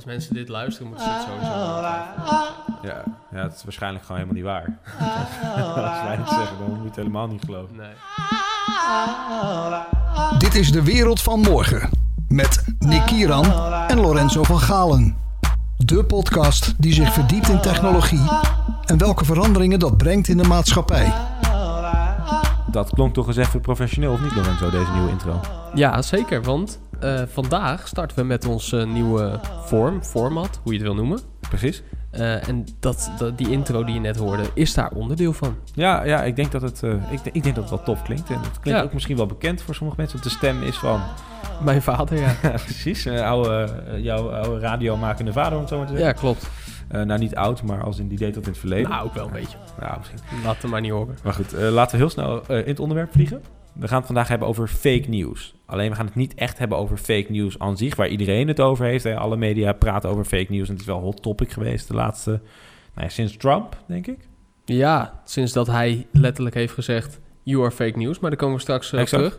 als mensen dit luisteren, moeten ze het sowieso wel Ja, ja, het is waarschijnlijk gewoon helemaal niet waar. Als wij het zeggen, dan moet je het helemaal niet geloven. Nee. Dit is de wereld van morgen. Met Nick Kieran en Lorenzo van Galen. De podcast die zich verdiept in technologie en welke veranderingen dat brengt in de maatschappij. Dat klonk toch eens even professioneel, of niet Lorenzo, deze nieuwe intro? Ja, zeker. Want eh, vandaag starten we met ons eh, nieuwe vorm, format, hoe je het wil noemen. Precies. Eh, en dat, dat, die intro die je net hoorde, is daar onderdeel van. Ja, ja ik, denk dat het, ik, ik denk dat het wel tof klinkt. En het klinkt Ja. ook misschien wel bekend voor sommige mensen. Want de stem is van, Mijn vader, ja. precies, oude, jouw oude radiomakende vader, om het zo maar te zeggen. ja, klopt. Nou, niet oud, maar als in die deed dat in het verleden. Nou, ook wel een beetje. Ja, misschien. Laat het maar niet horen. Maar goed, laten we heel snel in het onderwerp vliegen. We gaan het vandaag hebben over fake news. Alleen we gaan het niet echt hebben over fake news aan zich, waar iedereen het over heeft. Hè. Alle media praten over fake news en het is wel een hot topic geweest de laatste, nou ja, sinds Trump, denk ik. Ja, sinds dat hij letterlijk heeft gezegd, you are fake news. Maar daar komen we straks Exact. terug.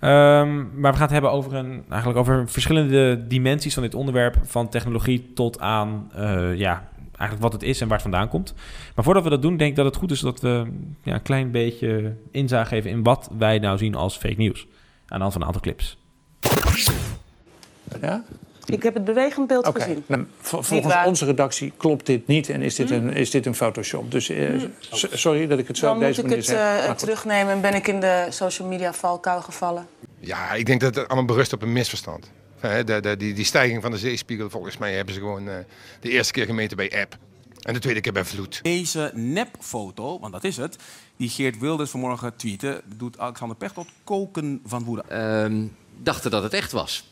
Ehm, maar we gaan het hebben over, een, eigenlijk over verschillende dimensies van dit onderwerp. Van technologie tot aan eh, ja, eigenlijk wat het is en waar het vandaan komt. Maar voordat we dat doen, denk ik dat het goed is dat we ja, een klein beetje inzage geven in wat wij nou zien als fake news. Aan de hand van een aantal clips. Ja? Ik heb het bewegend beeld gezien. Nou, vol- volgens onze redactie klopt dit niet en is dit een, is dit een Photoshop. Dus eh, s- sorry dat ik het zo Dan op moet deze ik manier het zeg. eh, Maar goed. terugnemen en ben ik in de social media valkuil gevallen. Ja, ik denk dat het allemaal berust op een misverstand. De, de, die, die stijging van de zeespiegel, volgens mij hebben ze gewoon eh, de eerste keer gemeten bij app. En de tweede keer bij vloed. Deze nepfoto, want dat is het, die Geert Wilders vanmorgen tweette, doet Alexander Pechtold koken van woede. Ehm, dachten dat het echt was.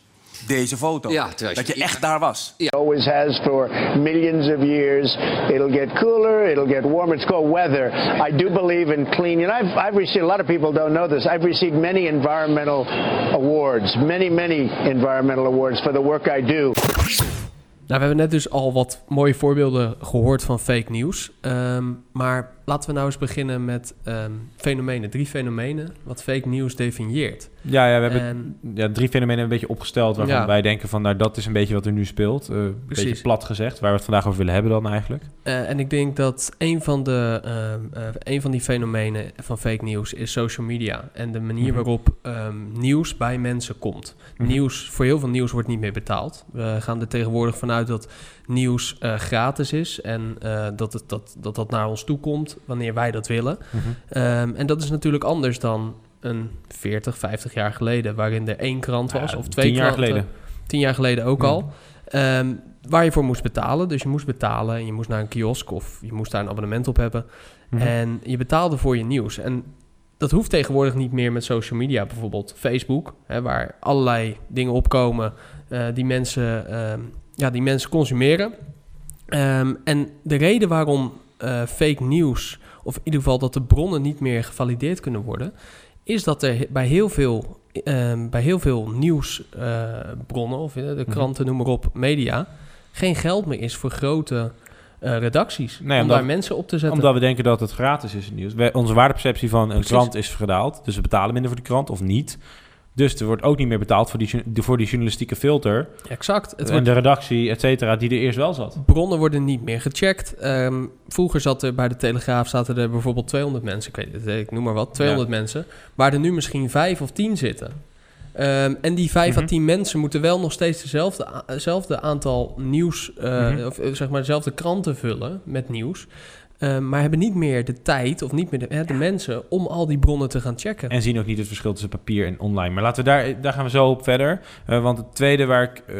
Deze foto. Ja, dat je- echt daar was. always has for millions of years. It'll get cooler, it'll get warmer. It's called weather. I do believe in clean. And I've, I've received, a lot of people don't know this, I've received many environmental awards, many, many environmental awards for the work I do. Nou, we hebben net dus al wat mooie voorbeelden gehoord van fake news. Ehm, maar laten we nou eens beginnen met ehm, fenomenen. Drie fenomenen wat fake news definieert. Ja, ja we hebben En- ja, drie fenomenen een beetje opgesteld waarvan Ja. wij denken van nou dat is een beetje wat er nu speelt. Eh, Een beetje plat gezegd, waar we het vandaag over willen hebben dan eigenlijk. Eh, en ik denk dat een van, de, ehm, eh, een van die fenomenen van fake news is social media. En de manier Mhm. waarop ehm, nieuws bij mensen komt. Mhm. Nieuws, voor heel veel nieuws wordt niet meer betaald. We gaan er tegenwoordig vanuit dat nieuws eh, gratis is. En eh, dat, het, dat, dat dat naar ons toe komt wanneer wij dat willen. Mhm. Ehm, en dat is natuurlijk anders dan een 40, 50 jaar geleden, waarin er één krant was Ja, of twee tien jaar kranten. geleden. Tien jaar geleden ook Ja. al. Ehm, waar je voor moest betalen. Dus je moest betalen en je moest naar een kiosk of je moest daar een abonnement op hebben. Mhm. En je betaalde voor je nieuws. En dat hoeft tegenwoordig niet meer met social media, bijvoorbeeld Facebook, hè, waar allerlei dingen opkomen eh, die, mensen, ehm, ja, die mensen consumeren. Ehm, en de reden waarom eh, fake news, of in ieder geval dat de bronnen niet meer gevalideerd kunnen worden, is dat er bij heel veel, ehm, bij heel veel nieuwsbronnen, of eh, de Mhm. kranten, noem maar op, media, geen geld meer is voor grote eh, redacties. Nee, om omdat- daar mensen op te zetten. Omdat we denken dat het gratis is, het nieuws. Onze waardeperceptie van een Precies. krant is gedaald. Dus we betalen minder voor de krant of niet. Dus er wordt ook niet meer betaald voor die, voor die journalistieke filter. Exact. Het en wordt de redactie, et cetera, die er eerst wel zat. bronnen worden niet meer gecheckt. Ehm, vroeger zat er bij de Telegraaf zaten er bijvoorbeeld 200 mensen, ik, weet het, ik noem maar wat, 200 mensen, waar er nu misschien 5 of 10 zitten. Ehm, en die 5 Mhm. à 10 mensen moeten wel nog steeds dezelfde, aantal nieuws, eh, Mhm. of eh, zeg maar dezelfde kranten vullen met nieuws. Ehm, maar hebben niet meer de tijd of niet meer de, hè, de mensen om al die bronnen te gaan checken. En zien ook niet het verschil tussen papier en online. Maar laten we daar, daar gaan we zo op verder. Eh, want het tweede waar ik, eh,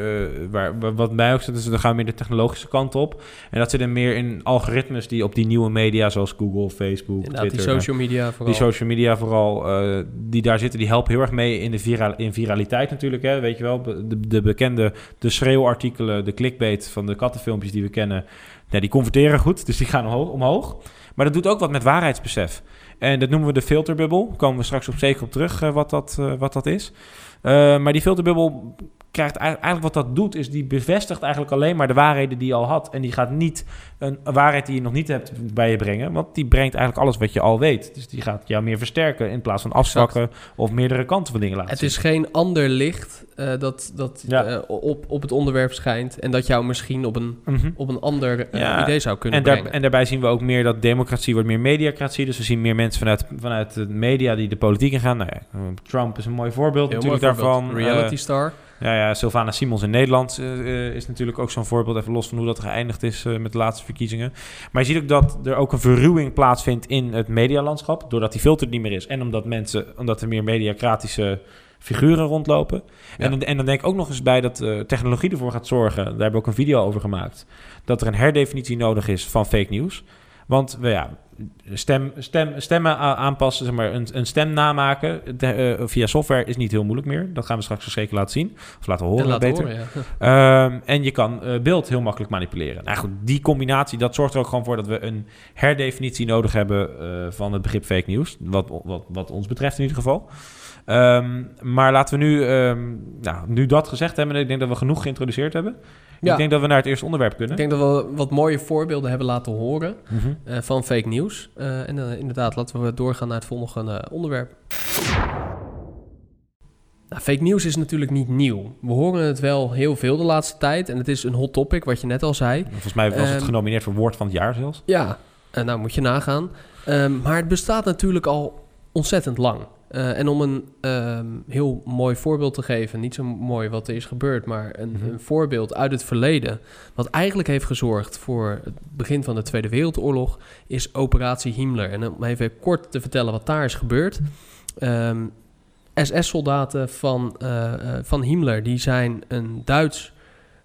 waar, wa- wat mij ook zit, is dan gaan we meer de technologische kant op. En dat zit er meer in algoritmes die op die nieuwe media, zoals Google, Facebook, Inderdaad, die Twitter, social media vooral. Die social media vooral, eh, die daar zitten, die helpen heel erg mee in de vira in viraliteit natuurlijk. Hè? Weet je wel, de, de bekende, de schreeuwartikelen, de clickbait van de kattenfilmpjes die we kennen. Ja, die converteren goed, dus die gaan omhoog, omhoog. Maar dat doet ook wat met waarheidsbesef. En dat noemen we de filterbubbel. Daar komen we straks op zeker op terug eh, wat, dat, eh, wat dat is. Eh, maar die filterbubbel krijgt eigenlijk, wat dat doet, is die bevestigt eigenlijk alleen maar de waarheden die je al had. En die gaat niet een, waarheid die je nog niet hebt bij je brengen. Want die brengt eigenlijk alles wat je al weet. Dus die gaat jou meer versterken in plaats van afzwakken of meerdere kanten van dingen laten Het zien. is geen ander licht eh, dat, dat Ja. eh, op, op het onderwerp schijnt en dat jou misschien op een, Mhm. op een ander eh, Ja, idee zou kunnen en, daar- brengen. en daarbij zien we ook meer dat democratie wordt meer mediacratie. Dus we zien meer mensen vanuit, vanuit de media die de politiek ingaan. Nou ja, Trump is een mooi voorbeeld Heel natuurlijk mooi voorbeeld. daarvan. Reality star. Ja, ja, Sylvana Simons in Nederland eh, eh, is natuurlijk ook zo'n voorbeeld. Even los van hoe dat geëindigd is eh, met de laatste verkiezingen. Maar je ziet ook dat er ook een verruwing plaatsvindt in het medialandschap. Doordat die filter niet meer is. En omdat, mensen, omdat er meer mediacratische figuren rondlopen. En, dan- en dan denk ik ook nog eens bij dat eh, technologie ervoor gaat zorgen. Daar hebben we ook een video over gemaakt. Dat er een herdefinitie nodig is van fake news. Want we, ja, stem, stem, stemmen aanpassen, zeg maar, een, een stem namaken de- eh, via software is niet heel moeilijk meer. Dat gaan we straks zeker laten zien. Of laten horen laten beter. horen, ja. Ehm, en je kan eh, beeld heel makkelijk manipuleren. Nou goed, die combinatie, dat zorgt er ook gewoon voor dat we een herdefinitie nodig hebben eh, van het begrip fake news. Wat, wat, wat ons betreft in ieder geval. Ehm, maar laten we nu, ehm, nou, nu dat gezegd hebben, ik denk dat we genoeg geïntroduceerd hebben. Ja. Ik denk dat we naar het eerste onderwerp kunnen. Ik denk dat we wat mooie voorbeelden hebben laten horen Mhm. eh, van fake news. Eh, en eh, inderdaad, laten we doorgaan naar het volgende onderwerp. Nou, fake news is natuurlijk niet nieuw. We horen het wel heel veel de laatste tijd. En het is een hot topic, wat je net al zei. Volgens mij was het Ehm, genomineerd voor woord van het jaar zelfs. Ja, nou moet je nagaan. Ehm, maar het bestaat natuurlijk al ontzettend lang. Eh, en om een ehm, heel mooi voorbeeld te geven, niet zo mooi wat er is gebeurd, maar een, Mhm. een voorbeeld uit het verleden, wat eigenlijk heeft gezorgd voor het begin van de Tweede Wereldoorlog, is Operatie Himmler. En om even kort te vertellen wat daar is gebeurd. Ehm, SS-soldaten van, eh, van Himmler, die zijn een Duits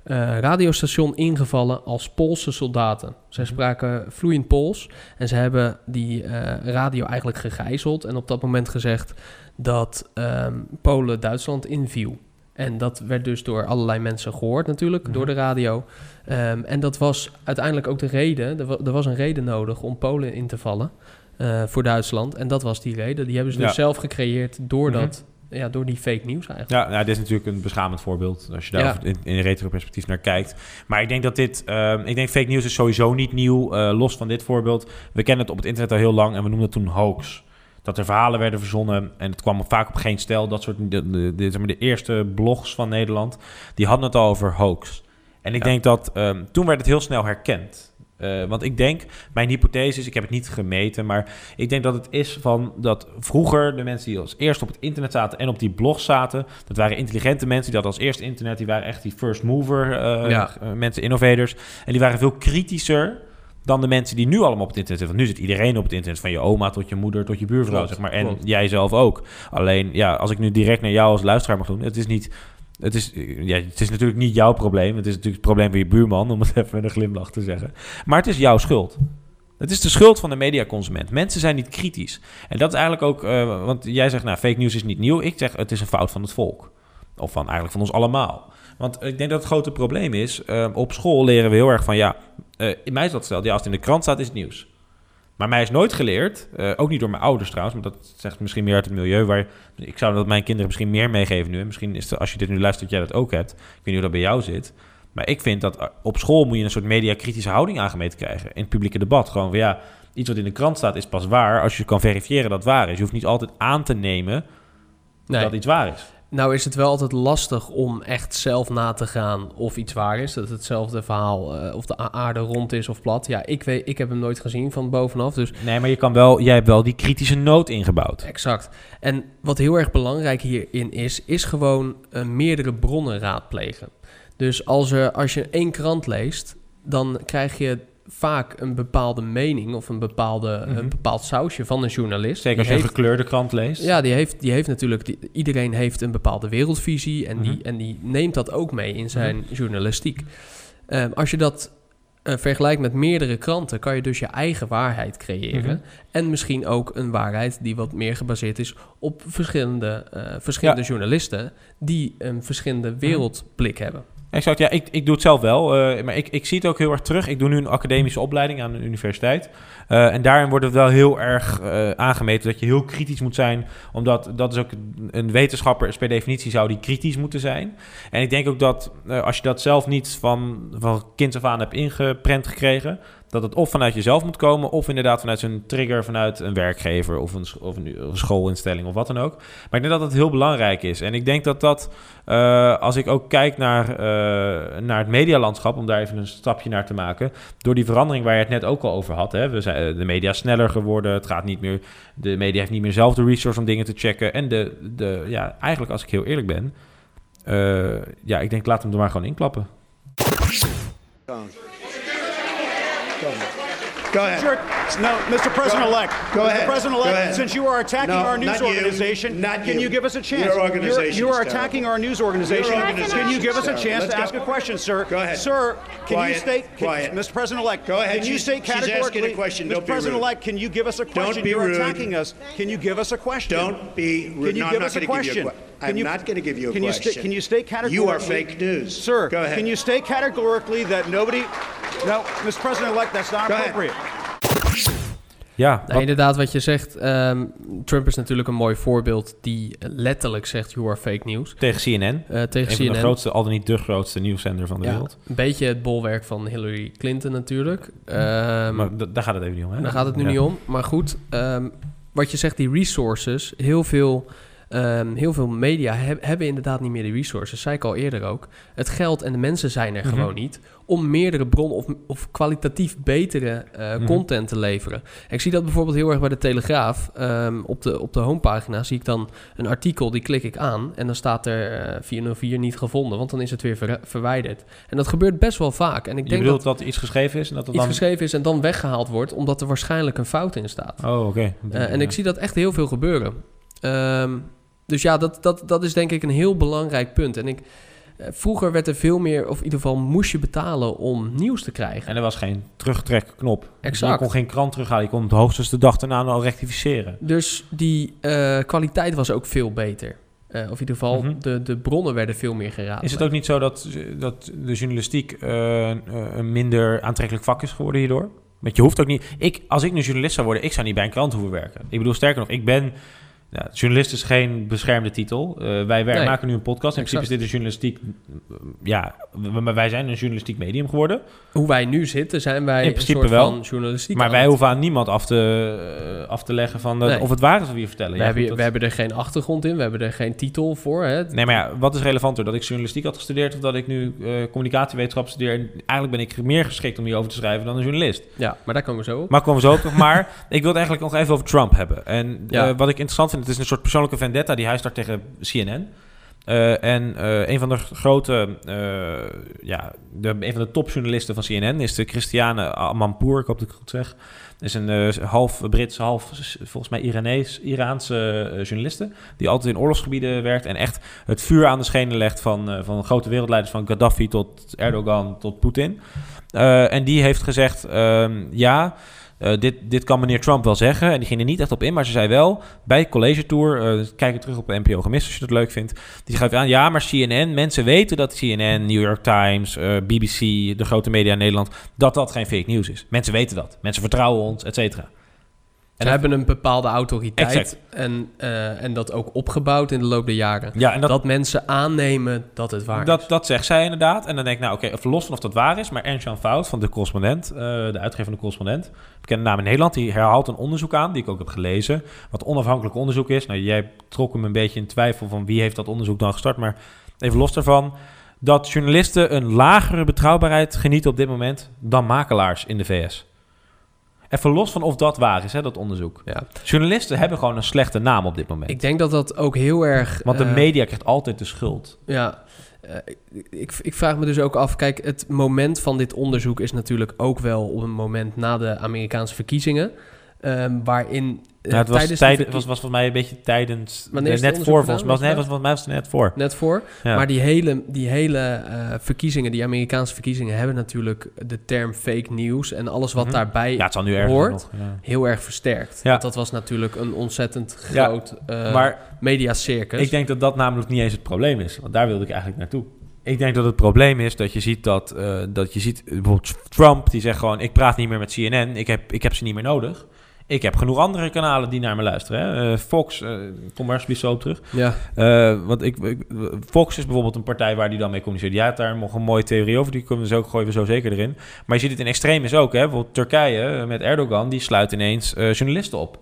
eh, radiostation ingevallen als Poolse soldaten. Zij spraken vloeiend Pools en ze hebben die eh, radio eigenlijk gegijzeld en op dat moment gezegd dat ehm, Polen Duitsland inviel. En dat werd dus door allerlei mensen gehoord natuurlijk, Mhm. door de radio. Ehm, en dat was uiteindelijk ook de reden, er, wa- er was een reden nodig om Polen in te vallen eh, voor Duitsland. En dat was die reden, die hebben ze Ja. dus zelf gecreëerd door, Mhm. dat, ja, door die fake news eigenlijk. Ja, nou, dit is natuurlijk een beschamend voorbeeld als je daar Ja. in, in retro-perspectief naar kijkt. Maar ik denk dat dit, ehm, ik denk fake news is sowieso niet nieuw, eh, los van dit voorbeeld. We kennen het op het internet al heel lang en we noemden het toen hoax. Dat er verhalen werden verzonnen en het kwam vaak op geen stijl. Dat soort, de, de, de, zeg maar de eerste blogs van Nederland, die hadden het al over hoax. En ik Ja. denk dat ehm, toen werd het heel snel herkend. Eh, want ik denk, mijn hypothese is, ik heb het niet gemeten, maar ik denk dat het is van dat vroeger de mensen die als eerst op het internet zaten en op die blog zaten, dat waren intelligente mensen die hadden als eerste internet, die waren echt die first mover eh, Ja. eh, mensen, innovators. En die waren veel kritischer dan de mensen die nu allemaal op het internet zitten. Want nu zit iedereen op het internet, van je oma tot je moeder tot je buurvrouw, Klopt, zeg maar. En klopt. jij zelf ook. Alleen, ja, als ik nu direct naar jou als luisteraar mag doen, het is niet... Het is, ja, het is natuurlijk niet jouw probleem. Het is natuurlijk het probleem van je buurman, om het even met een glimlach te zeggen. Maar het is jouw schuld. Het is de schuld van de mediaconsument. Mensen zijn niet kritisch. En dat is eigenlijk ook... eh, want jij zegt, nou, fake news is niet nieuw. Ik zeg, het is een fout van het volk. Of van eigenlijk van ons allemaal. Want ik denk dat het grote probleem is... eh, op school leren we heel erg van... Ja, eh, in mij is dat ja, als het in de krant staat, is het nieuws. Maar mij is nooit geleerd, eh, ook niet door mijn ouders trouwens, maar dat zegt misschien meer uit het milieu waar ik zou dat mijn kinderen misschien meer meegeven nu. En misschien is het, als je dit nu luistert, dat jij dat ook hebt. Ik weet niet hoe dat bij jou zit. Maar ik vind dat eh, op school moet je een soort mediakritische houding aangemeten krijgen. In het publieke debat. Gewoon van ja, iets wat in de krant staat is pas waar als je kan verifiëren dat het waar is. Je hoeft niet altijd aan te nemen Nee. dat iets waar is. Nou is het wel altijd lastig om echt zelf na te gaan of iets waar is. Dat hetzelfde verhaal, eh, of de aarde rond is of plat. Ja, ik, weet, ik heb hem nooit gezien van bovenaf, dus Nee, maar je kan wel, jij hebt wel die kritische noot ingebouwd. exact. En wat heel erg belangrijk hierin is, is gewoon eh, meerdere bronnen raadplegen. Dus als, er, als je één krant leest, dan krijg je vaak een bepaalde mening of een, bepaalde, Mhm. een bepaald sausje van een journalist. Zeker als je een gekleurde krant leest. Ja, die heeft, die heeft natuurlijk... Die, iedereen heeft een bepaalde wereldvisie... en, Mhm. die, en die neemt dat ook mee in zijn journalistiek. Ehm, als je dat eh, vergelijkt met meerdere kranten... kan je dus je eigen waarheid creëren. Mhm. En misschien ook een waarheid die wat meer gebaseerd is... op verschillende, eh, verschillende Ja. journalisten... die een verschillende wereldblik hebben. Exact, ja, ik, ik doe het zelf wel. eh, maar ik, ik zie het ook heel erg terug. Ik doe nu een academische opleiding aan een universiteit. Eh, en daarin wordt het wel heel erg eh, aangemeten dat je heel kritisch moet zijn. Omdat dat is ook een- wetenschapper is per definitie zou die kritisch moeten zijn. En ik denk ook dat als je dat zelf niet van, van kind af aan hebt ingeprent gekregen... dat het of vanuit jezelf moet komen... of inderdaad vanuit zo'n trigger vanuit een werkgever... of een, of een, schoolinstelling of wat dan ook. Maar ik denk dat het heel belangrijk is. En ik denk dat dat... eh, als ik ook kijk naar, eh, naar het medialandschap... om daar even een stapje naar te maken... door die verandering waar je het net ook al over had... Hè, we zijn eh, de media sneller geworden. Het gaat niet meer... De media heeft niet meer zelf de resource om dingen te checken. En de, de, ja, eigenlijk als ik heel eerlijk ben... ja, ik denk laat hem er maar gewoon inklappen. Go ahead. Sure. No, Mr. President-elect. Go Mr. ahead. President-elect, since you are attacking No, our news not you. organization, Not can you. you give us a chance? Your organization You are attacking our news organization. Your organization Can you give us a chance Let's to go. ask a question, sir? Go ahead. Sir, can you Quiet. state, can- Quiet. Mr. President-elect, Go ahead. can you She's- state she's asking a question. Mr. Don't rude. President-elect, can you give us a question? Don't be You're rude. attacking us. Can you give us a question? Don't be rude. Can you No, give not us you a question? I'm you- not gonna give you a can you sta-. Can you state categorically? You are fake news. Sir, Go ahead. can you state categorically that nobody... No, Mr. President-elect, that's not Go ahead. appropriate. Ja, Nou, wat- inderdaad, wat je zegt. ehm, Trump is natuurlijk een mooi voorbeeld die letterlijk zegt: You are fake news. tegen CNN. Eh, tegen een CNN. van de grootste, al dan niet de grootste nieuwszender van de Ja, wereld. een beetje het bolwerk van Hillary Clinton natuurlijk. Ehm, Maar da- daar gaat het even niet om. Hè? daar gaat het nu Ja. niet om. Maar goed, ehm, wat je zegt, die resources. Heel veel, ehm, heel veel media heb- hebben inderdaad niet meer die resources. Zei ik al eerder ook. Het geld en de mensen zijn er Mhm. gewoon niet. Om meerdere bronnen of, of kwalitatief betere eh, Mhm. content te leveren. Ik zie dat bijvoorbeeld heel erg bij de Telegraaf. Ehm, op, de, op de homepagina zie ik dan een artikel, die klik ik aan. En dan staat er eh 404 niet gevonden. Want dan is het weer ver- verwijderd. En dat gebeurt best wel vaak. En ik Je denk bedoelt dat iets geschreven is en dat het iets dan... geschreven is en dan weggehaald wordt. Omdat er waarschijnlijk een fout in staat. Oh, oké. Eh, en ik zie dat echt heel veel gebeuren. Ehm, dus ja, dat, dat, dat is denk ik een heel belangrijk punt. En ik, eh, vroeger werd er veel meer, of in ieder geval moest je betalen om nieuws te krijgen. En er was geen terugtrekknop. Exact. Je kon geen krant terughalen. Je kon het hoogstens de dag daarna al rectificeren. Dus die eh, kwaliteit was ook veel beter. Eh, of in ieder geval, Mhm. de, de bronnen werden veel meer geraden. Is het ook niet zo dat, dat de journalistiek een minder aantrekkelijk vak is geworden hierdoor? Want je hoeft ook niet... Ik, als ik nu journalist zou worden, ik zou niet bij een krant hoeven werken. Ik bedoel, sterker nog, ik ben... Ja, journalist is geen beschermde titel. Eh, wij Nee. maken nu een podcast. In principe is dit een journalistiek... Ja, maar wij zijn een journalistiek medium geworden. Hoe wij nu zitten, zijn wij In een principe soort wel. van journalistiek. Maar wij hoeven aan niemand af te, eh, af te leggen van Nee. of het waar is wat we hier vertellen. We, Ja, hebben, dat- we hebben er geen achtergrond in, we hebben er geen titel voor. Hè? Nee, maar ja, wat is relevanter? Dat ik journalistiek had gestudeerd of dat ik nu eh, communicatiewetenschap studeer? En eigenlijk ben ik meer geschikt om hierover te schrijven dan een journalist. Ja, maar daar komen we zo op. Maar komen we zo op nog maar. Ik wil het eigenlijk nog even over Trump hebben. En Ja. wat ik interessant vind, het is een soort persoonlijke vendetta die hij start tegen CNN. Eh, en eh, een van de grote, eh, ja, de, een van de topjournalisten van CNN is de Christiane Amanpour, ik hoop dat ik goed zeg. Is een half Brits, half volgens mij Iranees, Iraanse journaliste. Die altijd in oorlogsgebieden werkt en echt het vuur aan de schenen legt van, van grote wereldleiders, van Gaddafi tot Erdogan tot Poetin. En die heeft gezegd, ehm, ja, eh, dit, dit kan meneer Trump wel zeggen. En die ging er niet echt op in, maar ze zei wel bij College Tour, eh, kijk terug op de NPO gemist als je dat leuk vindt. Die schrijft aan, ja, maar CNN, mensen weten dat CNN, New York Times, eh, BBC, de grote media in Nederland, dat dat geen fake news is. Mensen weten dat. Mensen vertrouwen ons, et cetera. En dat- hebben een bepaalde autoriteit Exact. en, eh, en dat ook opgebouwd in de loop der jaren. Ja, en dat, Dat mensen aannemen dat het waar is. dat, dat zegt zij inderdaad. En dan denk ik, nou oké, even los van of dat waar is. Maar Ernst-Jan Fout van de correspondent, eh, de uitgever van de correspondent, bekende naam in Nederland, die herhaalt een onderzoek aan, die ik ook heb gelezen. Wat onafhankelijk onderzoek is. Nou, jij trok hem een beetje in twijfel van wie heeft dat onderzoek dan gestart. Maar even los daarvan. Dat journalisten een lagere betrouwbaarheid genieten op dit moment dan makelaars in de VS. Even los van of dat waar is, hè, dat onderzoek. Ja. Journalisten hebben gewoon een slechte naam op dit moment. Ik denk dat dat ook heel erg... Want de eh, media krijgt altijd de schuld. Ja, eh, ik, ik vraag me dus ook af... Kijk, het moment van dit onderzoek is natuurlijk ook wel... op een moment na de Amerikaanse verkiezingen... ehm, waarin... Ja, het was, tijd, was, was volgens mij een beetje tijdens... Wanneer net voor volgens mij. nee, was, volgens mij was het net voor. Net voor. Ja. Maar die hele, die hele eh, verkiezingen, die Amerikaanse verkiezingen... hebben natuurlijk de term fake news... en alles wat Mhm. daarbij ja, het zal nu hoort... nog. Ja. heel erg versterkt. Ja. Want dat was natuurlijk een ontzettend groot eh maar mediacircus. ik denk dat dat namelijk niet eens het probleem is. Want daar wilde ik eigenlijk naartoe. Ik denk dat het probleem is dat je ziet dat, eh, dat je ziet bijvoorbeeld Trump die zegt gewoon ik praat niet meer met CNN, ik heb, ik heb ze niet meer nodig. Ik heb genoeg andere kanalen die naar me luisteren. Hè. Eh, Fox, eh kom maar alsjeblieft zo op terug. Ja. Eh, want ik, ik- Fox is bijvoorbeeld een partij waar die dan mee communiceert. Ja, daar nog een mooie theorie over. Die kunnen we zo, gooien we zo zeker erin. Maar je ziet het in extreem ook. Hè. Bijvoorbeeld Turkije met Erdogan, die sluit ineens journalisten op.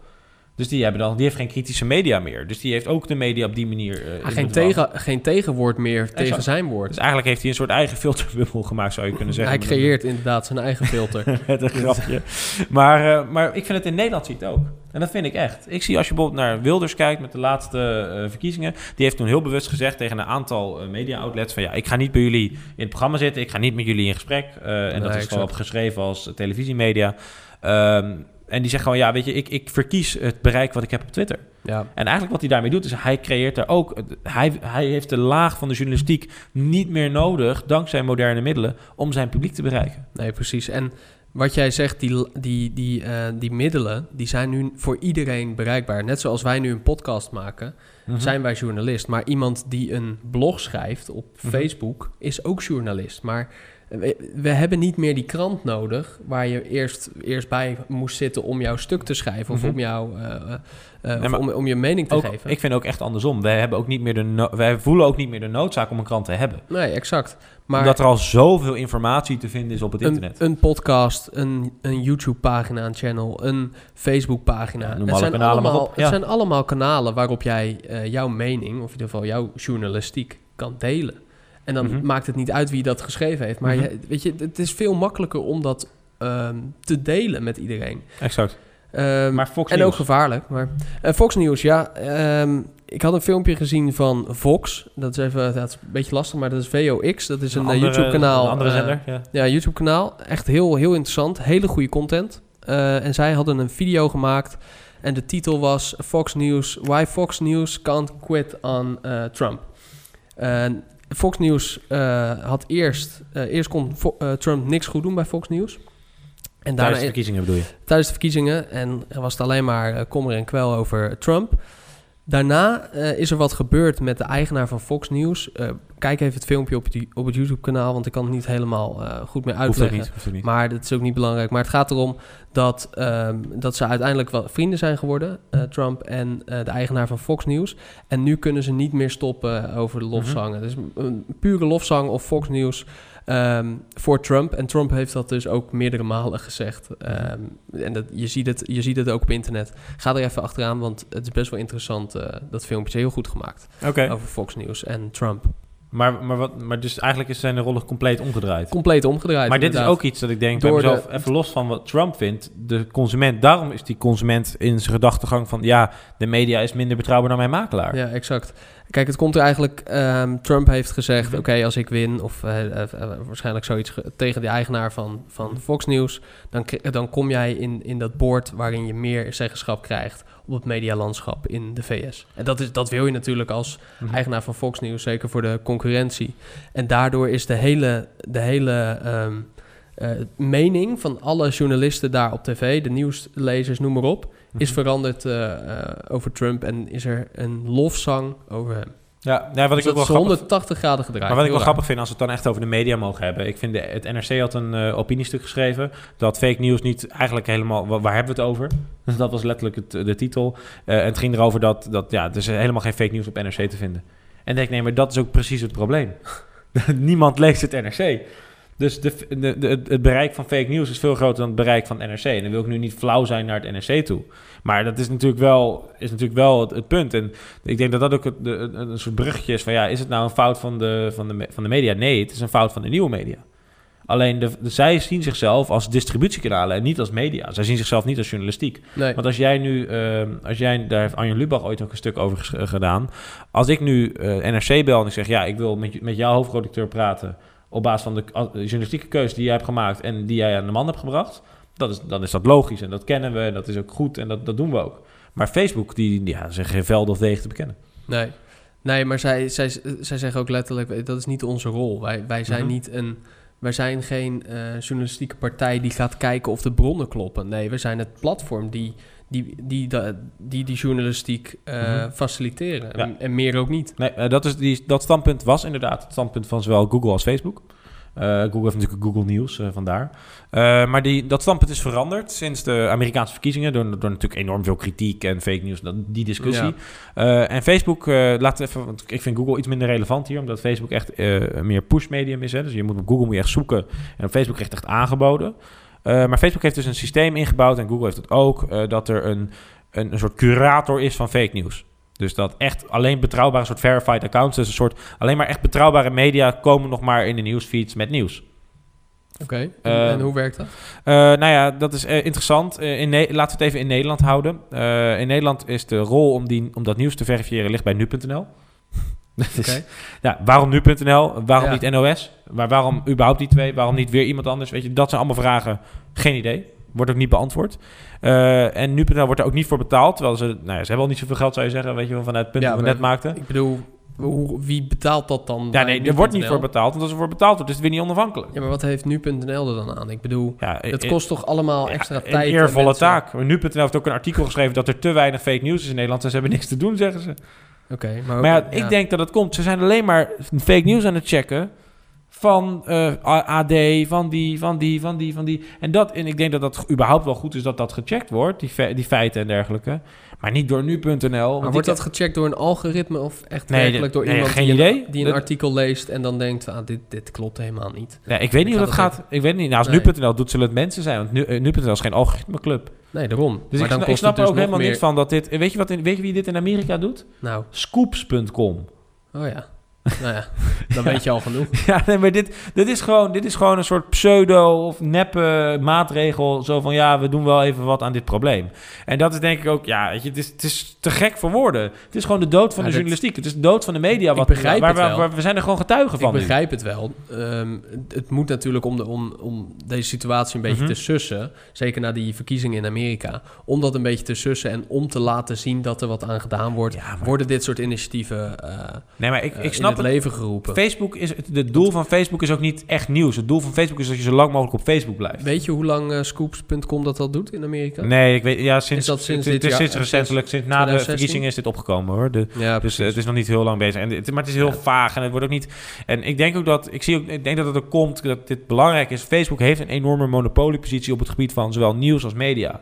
Dus die, hebben dan, die heeft geen kritische media meer. Dus die heeft ook de media op die manier. Ah, geen, tegen, geen tegenwoord meer tegen zijn woord. Dus eigenlijk heeft hij een soort eigen filterbubbel gemaakt, zou je kunnen zeggen. Hij creëert inderdaad zijn eigen filter. Met een grapje. Maar, eh, maar ik vind het in Nederland zie het ook. En dat vind ik echt. Ik zie als je bijvoorbeeld naar Wilders kijkt met de laatste eh, verkiezingen. Die heeft toen heel bewust gezegd tegen een aantal media-outlets: van ja, ik ga niet bij jullie in het programma zitten. Ik ga niet met jullie in gesprek. En dat is gewoon opgeschreven als televisiemedia. Ehm, en die zegt gewoon: ja, weet je, ik, ik verkies het bereik wat ik heb op Twitter. Ja. En eigenlijk wat hij daarmee doet, is hij creëert daar ook. Hij, hij heeft de laag van de journalistiek niet meer nodig, dankzij moderne middelen, om zijn publiek te bereiken. Nee, precies. En wat jij zegt, die, die, die, eh, die middelen, die zijn nu voor iedereen bereikbaar. Net zoals wij nu een podcast maken, Mhm. zijn wij journalist. Maar iemand die een blog schrijft op Mhm. Facebook is ook journalist. Maar we, we hebben niet meer die krant nodig waar je eerst, eerst bij moest zitten om jouw stuk te schrijven of Mhm. om, jou, eh, eh, eh, Nee, om, om je mening te Ook, geven. ik vind ook echt andersom. Wij, hebben ook niet meer de no- wij voelen ook niet meer de noodzaak om een krant te hebben. Nee, exact. Maar Omdat er al zoveel informatie te vinden is op het een, internet. een podcast, een, een YouTube-pagina, een channel, een Facebook-pagina. Ja, het, zijn allemaal, het ja. zijn allemaal kanalen waarop jij jouw mening, of in ieder geval jouw journalistiek, kan delen. En dan Mhm. maakt het niet uit wie dat geschreven heeft. Maar Mhm. je, weet je, het is veel makkelijker om dat ehm, te delen met iedereen. Exact. Ehm, Maar Fox en News. ook gevaarlijk. Maar, eh, Fox News, ja. ehm, ik had een filmpje gezien van Vox. Dat is even dat is een beetje lastig, maar dat is VOX. Dat is een, eh, YouTube-kanaal. Een andere eh, zender, ja. ja, YouTube-kanaal. Echt heel, heel interessant. Hele goede content. Eh, en zij hadden een video gemaakt. En de titel was Fox News... Why Fox News can't quit on eh, Trump. Fox News eh, had eerst... eh, eerst kon eh, Trump niks goed doen bij Fox News. En Tijdens de verkiezingen bedoel je? Tijdens de verkiezingen. En er was het alleen maar kommer en kwel over Trump. Daarna eh, is er wat gebeurd met de eigenaar van Fox News. Eh, kijk even het filmpje op, die, op het YouTube-kanaal, want ik kan het niet helemaal eh, goed meer Hoeft uitleggen. niet, hoeft ook niet. Maar dat is ook niet belangrijk. Maar het gaat erom dat, ehm, dat ze uiteindelijk wel vrienden zijn geworden, eh, Trump en de eigenaar van Fox News. En nu kunnen ze niet meer stoppen over de lofzangen. Dus een pure lofzang of Fox News ehm, voor Trump. En Trump heeft dat dus ook meerdere malen gezegd. Ehm, en dat, je, ziet het, je ziet het ook op internet. Ga er even achteraan, want het is best wel interessant. eh, dat filmpje is heel goed gemaakt Oké. over Fox News en Trump. Maar, maar, wat, maar dus eigenlijk is zijn de rollen compleet omgedraaid. Compleet omgedraaid. Maar dit is ook iets dat ik denk bij Door mezelf, de- even los van wat Trump vindt, de consument, daarom is die consument in zijn gedachtegang van, ja, de media is minder betrouwbaar dan mijn makelaar. Ja, exact. Kijk, het komt er eigenlijk... ehm, Trump heeft gezegd, Mhm. oké, als ik win... of eh, eh, eh, waarschijnlijk zoiets ge- tegen de eigenaar van, van Mhm. Fox News... dan, dan kom jij in, in dat boord waarin je meer zeggenschap krijgt... op het medialandschap in de VS. En dat, is, dat wil je natuurlijk als Mhm. eigenaar van Fox News... zeker voor de concurrentie. En daardoor is de hele... De hele ehm, eh, mening van alle journalisten daar op tv, de nieuwslezers, noem maar op, is Mhm. veranderd eh, eh, over Trump en is er een lofzang over hem. Ja, ja, wat ik Dus ook wel grappig 180 graden gedraaid. Maar wat ik wel grappig vind, als we het dan echt over de media mogen hebben. Ik vind, de, het NRC had een eh, opiniestuk geschreven dat fake news niet eigenlijk helemaal... wa- Waar hebben we het over? dat was letterlijk het, de titel. En het ging erover dat, dat ja, er is helemaal geen fake news op NRC te vinden. En ik denk, nee, maar dat is ook precies het probleem. Niemand leest het NRC. Dus de, de, de- het bereik van fake news is veel groter dan het bereik van het NRC. En dan wil ik nu niet flauw zijn naar het NRC toe. Maar dat is natuurlijk wel, is natuurlijk wel het, het punt. En ik denk dat dat ook het, de, een, soort bruggetje is van... ja, is het nou een fout van de, van, de, van de media? Nee, het is een fout van de nieuwe media. Alleen, de, de- zij zien zichzelf als distributiekanalen en niet als media. Zij zien zichzelf niet als journalistiek. Nee. Want als jij nu, eh, als jij, daar heeft Arjen Lubach ooit ook een stuk over gedaan. Als ik nu eh, NRC bel en ik zeg, ja, ik wil met, met jouw hoofdredacteur praten op basis van de eh, journalistieke keuze die jij hebt gemaakt en die jij aan de man hebt gebracht, dat is, dan is dat logisch en dat kennen we en dat is ook goed en dat, dat doen we ook. Maar Facebook, die, ja, zijn geen velden of wegen te bekennen. Nee, nee maar zij, zij, zij zeggen ook letterlijk, dat is niet onze rol. Wij, wij zijn Mhm. niet een wij zijn geen eh, journalistieke partij die gaat kijken of de bronnen kloppen. Nee, we zijn het platform die die, die, die, die, journalistiek eh, Mhm. faciliteren. Ja. En, meer ook niet. Nee, eh, dat, is die, dat standpunt was inderdaad het standpunt van zowel Google als Facebook. Eh, Google heeft natuurlijk Google Nieuws, eh, vandaar. Maar die, dat standpunt is veranderd sinds de Amerikaanse verkiezingen... door, door natuurlijk enorm veel kritiek en fake nieuws, dat- die discussie. Ja. En Facebook, laat even, want ik vind Google iets minder relevant hier... omdat Facebook echt meer push-medium is. Hè? Dus je moet op Google moet je echt zoeken en op Facebook krijg je echt aangeboden. Eh, maar Facebook heeft dus een systeem ingebouwd en Google heeft het ook... eh, dat er een, een, een soort curator is van fake nieuws. Dus dat echt alleen betrouwbare soort verified accounts, dus een soort alleen maar echt betrouwbare media komen nog maar in de nieuwsfeeds met nieuws. Oké, en, Eh, en hoe werkt dat? Nou ja, dat is interessant. In Ne- laten we het even in Nederland houden. In Nederland is de rol om, die, om dat nieuws te verifiëren ligt bij nu.nl. Dus, ja, waarom nu.nl? Waarom Ja. niet NOS? Maar waarom überhaupt die twee? Waarom niet weer iemand anders? Weet je, dat zijn allemaal vragen. Geen idee. Wordt ook niet beantwoord. Eh, en nu.nl wordt er ook niet voor betaald. Terwijl ze, nou ja, ze hebben al niet zoveel geld, zou je zeggen. Weet je wel, vanuit het punt Ja, dat we net maakten. Ik bedoel, hoe, wie betaalt dat dan? Ja, nee, er wordt niet voor betaald. Want als er voor betaald wordt, is het weer niet onafhankelijk. Ja, maar wat heeft nu.nl er dan aan? Ik bedoel, Ja, het eh, kost toch allemaal extra Een tijd? en eervolle taak. Nu.nl heeft ook een artikel geschreven dat er te weinig fake news is in Nederland. En ze hebben niks te doen, zeggen ze. Maar, Maar ja, ook- ik denk dat het komt. Ze zijn alleen maar fake news aan het checken. Van eh, AD, van die, van die, van die, van die. En, dat, en ik denk dat dat überhaupt wel goed is dat dat gecheckt wordt, die, fe- die feiten en dergelijke. Maar niet door nu.nl. Maar wordt dat gecheckt door een algoritme of echt Nee, werkelijk door nee, iemand geen die, idee. Een, die een artikel leest en dan denkt, ah, dit, dit klopt helemaal niet. Ja, ik weet niet hoe dat gaat. Ik weet niet. Nou, als Nee. nu.nl doet, zullen het mensen zijn. Want nu, eh, nu.nl is geen algoritmeclub. Nee, daarom. Dus maar ik, dan snap- ik er dus ook helemaal meer- van dat dit... Weet je, wat in, weet je wie dit in Amerika doet? Nou, Scoops.com. oh ja. Nou ja, dan weet je al genoeg. Ja, nee, maar dit, dit, is gewoon, dit is gewoon een soort pseudo of neppe maatregel. Zo van, ja, we doen wel even wat aan dit probleem. En dat is denk ik ook, ja, weet je, het is, het is te gek voor woorden. Het is gewoon de dood van Ja, de journalistiek. Het is de dood van de media. Wat, begrijp waar, waar- waar- we zijn er gewoon getuigen van Ik nu. begrijp het wel. Ehm, het- moet natuurlijk om, de, om, om deze situatie een beetje Mhm. te sussen. Zeker na die verkiezingen in Amerika. Om dat een beetje te sussen en om te laten zien dat er wat aan gedaan wordt. Ja, maar- Worden dit soort initiatieven eh, Nee, maar ik, eh, ik snap in het het. leven geroepen. Facebook is, het het doel van Facebook is ook niet echt nieuws. Het doel van Facebook is dat je zo lang mogelijk op Facebook blijft. Weet je hoe lang eh, Scoops.com dat al doet in Amerika? Nee, ik weet, ja, sinds, Is dat sinds het, dit het is sinds recentelijk, sinds na de 2016? verkiezingen is dit opgekomen hoor. De, Ja, dus precies. eh, het is nog niet heel lang bezig. En het, maar het is heel Ja. vaag en het wordt ook niet. En ik denk ook dat ik zie ook, ik denk dat het er komt dat dit belangrijk is. Facebook heeft een enorme monopoliepositie op het gebied van zowel nieuws als media.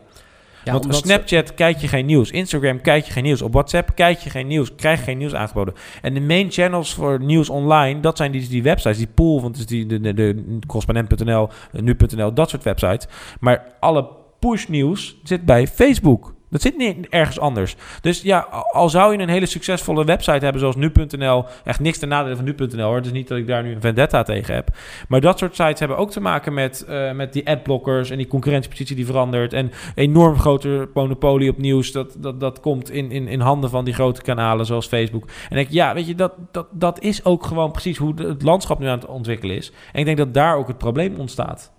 Ja, Want Snapchat kijk je geen nieuws, Instagram kijk je geen nieuws, op WhatsApp kijk je geen nieuws, krijg je geen nieuws aangeboden. En de main channels voor nieuws online, dat zijn die, die websites, die pool, want het is die de, de, de correspondent.nl, nu.nl, dat soort websites. Maar alle push nieuws zit bij Facebook. Dat zit niet ergens anders. Dus ja, al zou je een hele succesvolle website hebben zoals nu.nl, echt niks ten nadele van nu.nl hoor. Is niet dat ik daar nu een vendetta tegen heb. Maar dat soort sites hebben ook te maken met, eh, met die adblockers en die concurrentiepositie die verandert. En enorm grote monopolie op nieuws. Dat, dat, dat komt in, in, in handen van die grote kanalen zoals Facebook. En ik, ja, weet je, dat, dat, dat is ook gewoon precies hoe het landschap nu aan het ontwikkelen is. En ik denk dat daar ook het probleem ontstaat.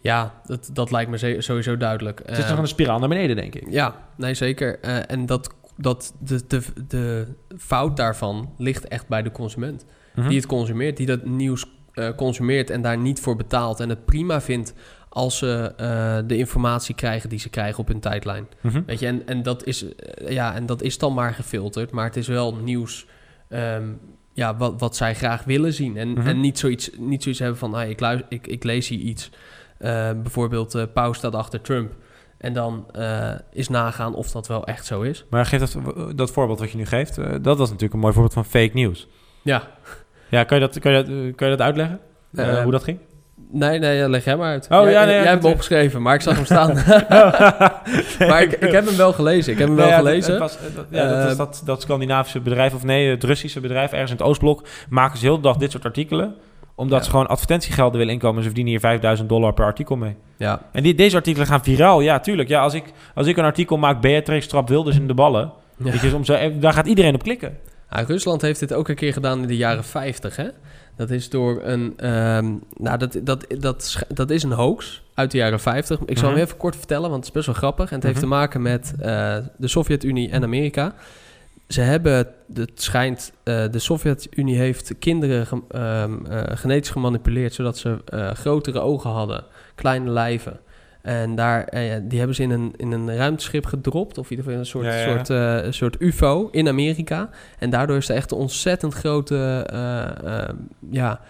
Ja, dat, dat lijkt me sowieso duidelijk. Het is nog een spiraal naar beneden, denk ik. Ja, nee, zeker. Eh, en dat, dat de, de, de fout daarvan ligt echt bij de consument. Mhm. Die het consumeert, die dat nieuws eh, consumeert en daar niet voor betaalt. En het prima vindt als ze eh, de informatie krijgen die ze krijgen op hun tijdlijn. Mhm. Weet je, en, en, dat is, ja, en dat is dan maar gefilterd, maar het is wel nieuws ehm, ja, wat, wat zij graag willen zien. En, Mhm. en niet, zoiets, niet zoiets hebben van, ah, ik, luister, ik, ik lees hier iets. Eh, bijvoorbeeld, eh Pauw staat achter Trump. En dan eh, is nagaan of dat wel echt zo is. Maar geef dat, dat voorbeeld wat je nu geeft, dat was natuurlijk een mooi voorbeeld van fake news. Ja. Ja, kan je dat, kan je dat, kan je dat uitleggen? Hoe dat ging? Nee, nee, leg jij maar uit. Oh, jij, ja, nee, jij ja, hebt hem opgeschreven, maar ik zag hem staan. maar ik, ik heb hem wel gelezen. Ik heb hem wel ja, gelezen. Het, het was, dat, ja, dat, dat, dat Scandinavische bedrijf, of nee, het Russische bedrijf, ergens in het Oostblok, maken ze heel de dag dit soort artikelen. Omdat Ja. ze gewoon advertentiegelden willen inkomen. Ze verdienen hier 5000 dollar per artikel mee. Ja, En die, deze artikelen gaan viraal. Ja, tuurlijk. Ja, als, ik, als ik een artikel maak, Beatrix trap Wilders in de ballen. Ja. Weet je, om zo, daar gaat iedereen op klikken. Ja, Rusland heeft dit ook een keer gedaan in de jaren 50, hè? Dat is door een... ehm, nou, dat, dat, dat, dat is een hoax uit de jaren 50. Ik zal Mhm. hem even kort vertellen, want het is best wel grappig. En het heeft Mhm. te maken met eh, de Sovjet-Unie en Amerika. Ze hebben, het schijnt, eh, de Sovjet-Unie heeft kinderen ge- ehm, eh, genetisch gemanipuleerd zodat ze eh, grotere ogen hadden, kleine lijven. En daar, die hebben ze in een, in een ruimteschip gedropt, of in ieder geval in een soort, Ja, ja, ja. soort, soort UFO in Amerika. En daardoor is er echt een ontzettend grote eh, eh, ja,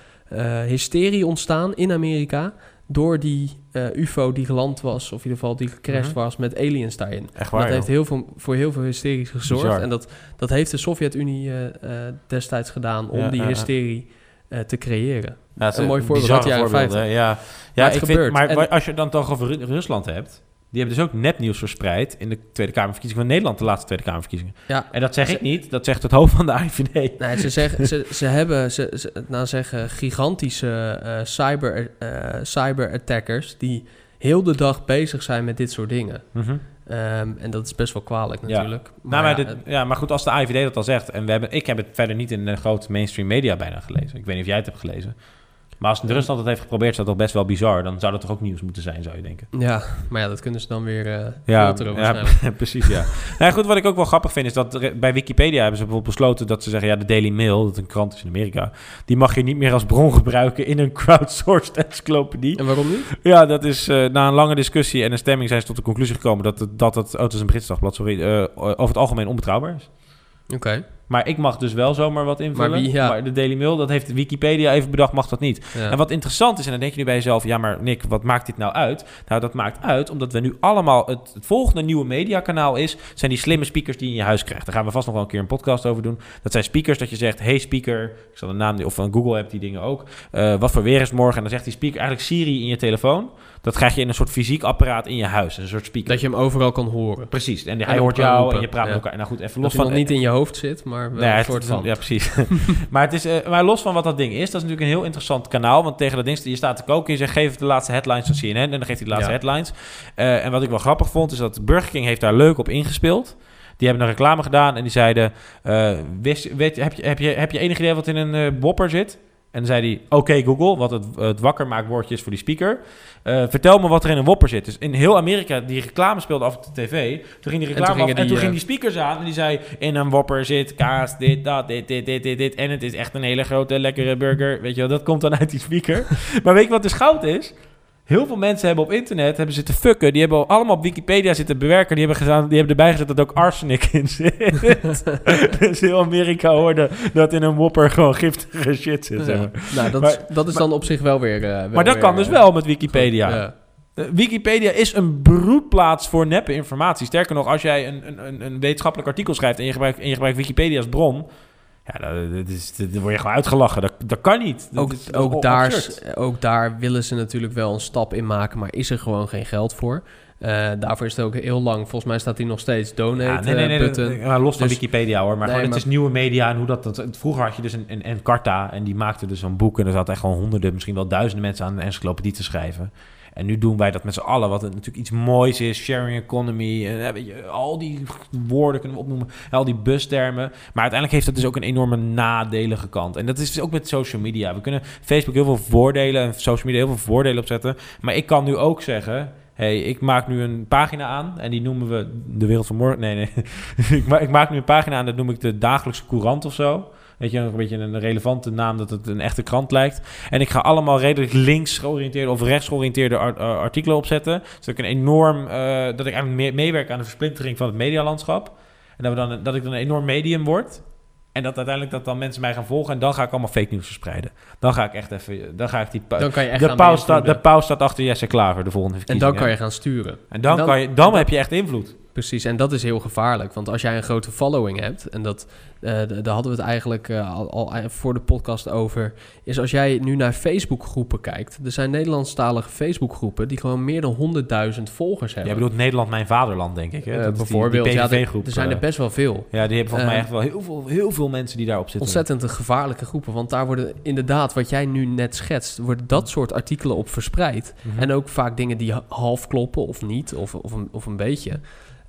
hysterie ontstaan in Amerika. Door die eh, UFO die geland was, of in ieder geval die gecrashed Mhm. was met aliens daarin. Echt waar, dat heeft heel veel, voor heel veel hysterie gezorgd. Bizar. En dat, dat heeft de Sovjet-Unie eh, eh, destijds gedaan om Ja, die hysterie eh, te creëren. Ja, een mooi voorbeeld uit de jaren voorbeelden, 50. Ja, ja Maar het ik vind, gebeurt. maar En- wa- als je dan toch over Ru- Rusland hebt... Die hebben dus ook nepnieuws verspreid in de Tweede Kamerverkiezingen van Nederland, de laatste Tweede Kamerverkiezingen. Ja. En dat zeg ik niet, dat zegt het hoofd van de IVD. Nee, ze, zeggen, ze, ze hebben, ze, ze, nou zeggen, gigantische eh, cyber, eh, cyberattackers die heel de dag bezig zijn met dit soort dingen. Mhm. Ehm, en dat is best wel kwalijk natuurlijk. Ja. nou, maar ja, dit- ja, maar goed, als de IVD dat al zegt... en we hebben, ik heb het verder niet in de grote mainstream media bijna gelezen. Ik weet niet of jij het hebt gelezen. Maar als Rusland het heeft geprobeerd, is dat toch best wel bizar. Dan zou dat toch ook nieuws moeten zijn, zou je denken. ja, maar ja, dat kunnen ze dan weer eh Ja, filteren ja waarschijnlijk. precies, ja. nou, goed, wat ik ook wel grappig vind, is dat bij Wikipedia hebben ze bijvoorbeeld besloten dat ze zeggen, ja, de Daily Mail, dat een krant is in Amerika, die mag je niet meer als bron gebruiken in een crowdsourced encyclopedie. En waarom niet? Ja, dat is eh, na een lange discussie en een stemming zijn ze tot de conclusie gekomen dat het, dat het, oh, het is een Brits dagblad, sorry, eh, over het algemeen onbetrouwbaar is. Oké. Maar ik mag dus wel zomaar wat invullen. Maar wie- ja. de Daily Mail, dat heeft Wikipedia even bedacht, mag dat niet. Ja. En wat interessant is, en dan denk je nu bij jezelf... ja, maar Nick, wat maakt dit nou uit? Nou, dat maakt uit omdat we nu allemaal... het, het volgende nieuwe mediakanaal is... zijn die slimme speakers die je in je huis krijgt. Daar gaan we vast nog wel een keer een podcast over doen. Dat zijn speakers dat je zegt... hey speaker, ik zal de naam... of van Google hebt die dingen ook. eh, wat voor weer is morgen? En dan zegt die speaker eigenlijk Siri in je telefoon. Dat krijg je in een soort fysiek apparaat in je huis. Een soort speaker. Dat je hem overal kan horen. Precies. En En hij hoort jou roepen. en je praat met elkaar. Nou goed, even Dat los hij van... niet in je hoofd zit, maar wel Nee, een soort van. Ja, precies. maar, het is, eh, maar los van wat dat ding is, dat is natuurlijk een heel interessant kanaal. Want tegen dat ding, je staat te koken en je zegt, geef de laatste headlines van CNN. En dan geeft hij de laatste Ja. headlines. Eh, en wat ik wel grappig vond, is dat Burger King heeft daar leuk op ingespeeld. Die hebben een reclame gedaan en die zeiden... eh, wist, weet, heb, je, heb, je, heb je enig idee wat in een Whopper zit? En dan zei hij, oké Google, wat het, het wakkermaakwoordje is voor die speaker. Eh, vertel me wat er in een Whopper zit. Dus in heel Amerika, die reclame speelde af op de tv. Toen ging die En reclame toen af en toen eh, ging die speakers aan. En die zei, in een Whopper zit kaas, dit, dat, dit, dit, dit, dit, dit. En het is echt een hele grote, lekkere burger. Weet je wel, dat komt dan uit die speaker. maar weet je wat dus goud is? Heel veel mensen hebben op internet hebben zitten fucken. Die hebben allemaal op Wikipedia zitten bewerken. Die hebben, gedaan, die hebben erbij gezet dat ook arsenic in zit. dus heel Amerika hoorde dat in een Whopper gewoon giftige shit zit. Zeg maar. Nou, dat, Maar- is, dat is dan op zich wel weer... eh, wel maar dat weer, kan dus eh, wel met Wikipedia. Ja. Eh, Wikipedia is een broedplaats voor neppe informatie. Sterker nog, als jij een, een, een- een wetenschappelijk artikel schrijft en je gebruikt, en je gebruikt Wikipedia als bron, ja, dat is, dat- word je gewoon uitgelachen. Dat, dat kan niet. Dat Ook, is- ook, daar, ook daar willen ze natuurlijk wel een stap in maken, maar is er gewoon geen geld voor. Eh, daarvoor is het ook heel lang. Volgens mij staat hij nog steeds donate Ja, nee, nee, nee, eh, button. maar los van Dus- Wikipedia hoor. Maar, gewoon, maar- het is nieuwe media en hoe dat, dat... Vroeger had je dus een, een Encarta en die maakte dus zo'n boek... en er zat echt gewoon honderden, misschien wel duizenden mensen aan een encyclopedie te schrijven. En nu doen wij dat met z'n allen, wat natuurlijk iets moois is. Sharing economy, en, eh, je, al die woorden kunnen we opnoemen. Al die bustermen. Maar uiteindelijk heeft dat dus ook een enorme nadelige kant. En dat is dus ook met social media. We kunnen Facebook heel veel voordelen en social media heel veel voordelen opzetten. Maar ik kan nu ook zeggen... hey, ik maak nu een pagina aan en die noemen we De Wereld van Morgen. Nee, nee. ik, ma ik maak nu een pagina aan, dat noem ik de Dagelijkse Courant of zo. Weet je, een beetje een relevante naam dat het een echte krant lijkt. En ik ga allemaal redelijk links georiënteerde of rechts georiënteerde ar- artikelen opzetten. Zodat ik een enorm, eh, dat ik eigenlijk mee- meewerk aan de versplintering van het medialandschap. En dat, we dan, dat ik dan een enorm medium word. En dat uiteindelijk dat dan mensen mij gaan volgen. En dan ga ik allemaal fake news verspreiden. Dan ga ik echt even. Dan ga ik die. Dan kan je echt de, paus staat, de paus staat achter Jesse Klaver de volgende En verkiezingen. dan kan je gaan sturen. En dan, kan je, dan heb je echt invloed. Precies, en dat is heel gevaarlijk. Want als jij een grote following hebt, en dat, eh, daar hadden we het eigenlijk eh, al, al voor de podcast over, is als jij nu naar Facebook-groepen kijkt. Er zijn Nederlandstalige Facebook-groepen die gewoon meer dan 100.000 volgers hebben. Jij bedoelt Nederland mijn vaderland, denk ik. Hè? Eh, die- bijvoorbeeld, die ja, er- er zijn er eh. best wel veel. Ja, die hebben volgens mij Eh, echt wel heel veel, heel veel mensen die daarop zitten. Ontzettend gevaarlijke groepen. Want daar worden inderdaad, wat jij nu net schetst, worden dat soort artikelen op verspreid. Mhm. En ook vaak dingen die ha- half kloppen of niet, of, of, een, of een beetje.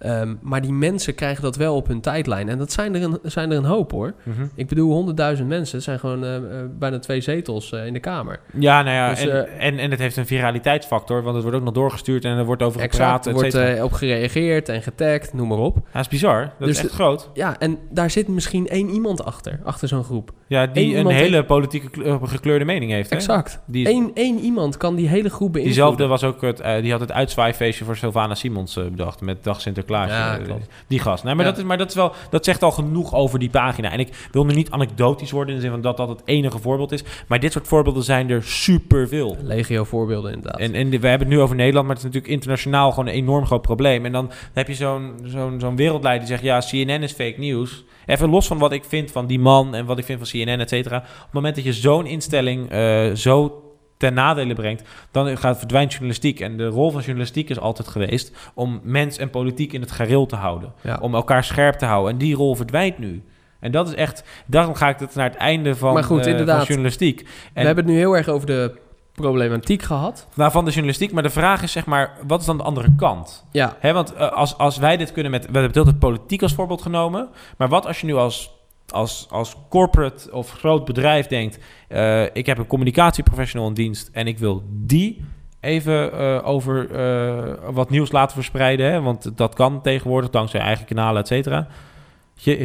Ehm, maar die mensen krijgen dat wel op hun tijdlijn. En dat zijn er een, zijn er een hoop hoor. Mhm. Ik bedoel, 100.000 mensen het zijn gewoon eh, eh, bijna twee zetels eh, in de Kamer. Ja, nou ja, Dus, en, en, en het heeft een viraliteitsfactor, want het wordt ook nog doorgestuurd en er wordt over gepraat, er wordt op gereageerd en getagd, noem maar op. Ja, dat is bizar. Dat is echt de- groot. Ja, en daar zit misschien één iemand achter, achter zo'n groep. Ja, die Eén een hele heeft- politieke kle- gekleurde mening heeft. Hè? Exact. Die is- Eén één iemand kan die hele groep beïnvloeden. Diezelfde was ook het, die had het uitzwaaifeestje voor Sylvana Simons bedacht met Dag Sinterklaas. Ja, Eh, klopt. Die gast. Nee, maar, Ja. dat is, maar dat, is wel, dat zegt al genoeg over die pagina. En ik wil nu niet anekdotisch worden in de zin van dat dat het enige voorbeeld is. Maar dit soort voorbeelden zijn er superveel. Legio voorbeelden inderdaad. En, en de- we hebben het nu over Nederland, maar het is natuurlijk internationaal gewoon een enorm groot probleem. En dan heb je zo'n zo'n zo'n wereldleider die zegt, ja, CNN is fake news. Even los van wat ik vind van die man en wat ik vind van CNN, et cetera. Op het moment dat je zo'n instelling eh, zo ten nadele brengt, dan gaat verdwijnt journalistiek. En de rol van journalistiek is altijd geweest om mens en politiek in het gareel te houden. Ja. Om elkaar scherp te houden. En die rol verdwijnt nu. En dat is echt, daarom ga ik het naar het einde van, Maar goed, eh, van inderdaad. journalistiek. En We hebben het nu heel erg over de problematiek gehad. nou, van de journalistiek. Maar de vraag is zeg maar, wat is dan de andere kant? Ja, Hè, want eh, als, als wij dit kunnen met... We hebben het altijd politiek als voorbeeld genomen. Maar wat als je nu als, als, als corporate of groot bedrijf denkt... eh, ik heb een communicatieprofessional in dienst en ik wil die even eh, over eh, wat nieuws laten verspreiden. Hè? Want dat kan tegenwoordig dankzij eigen kanalen, et cetera.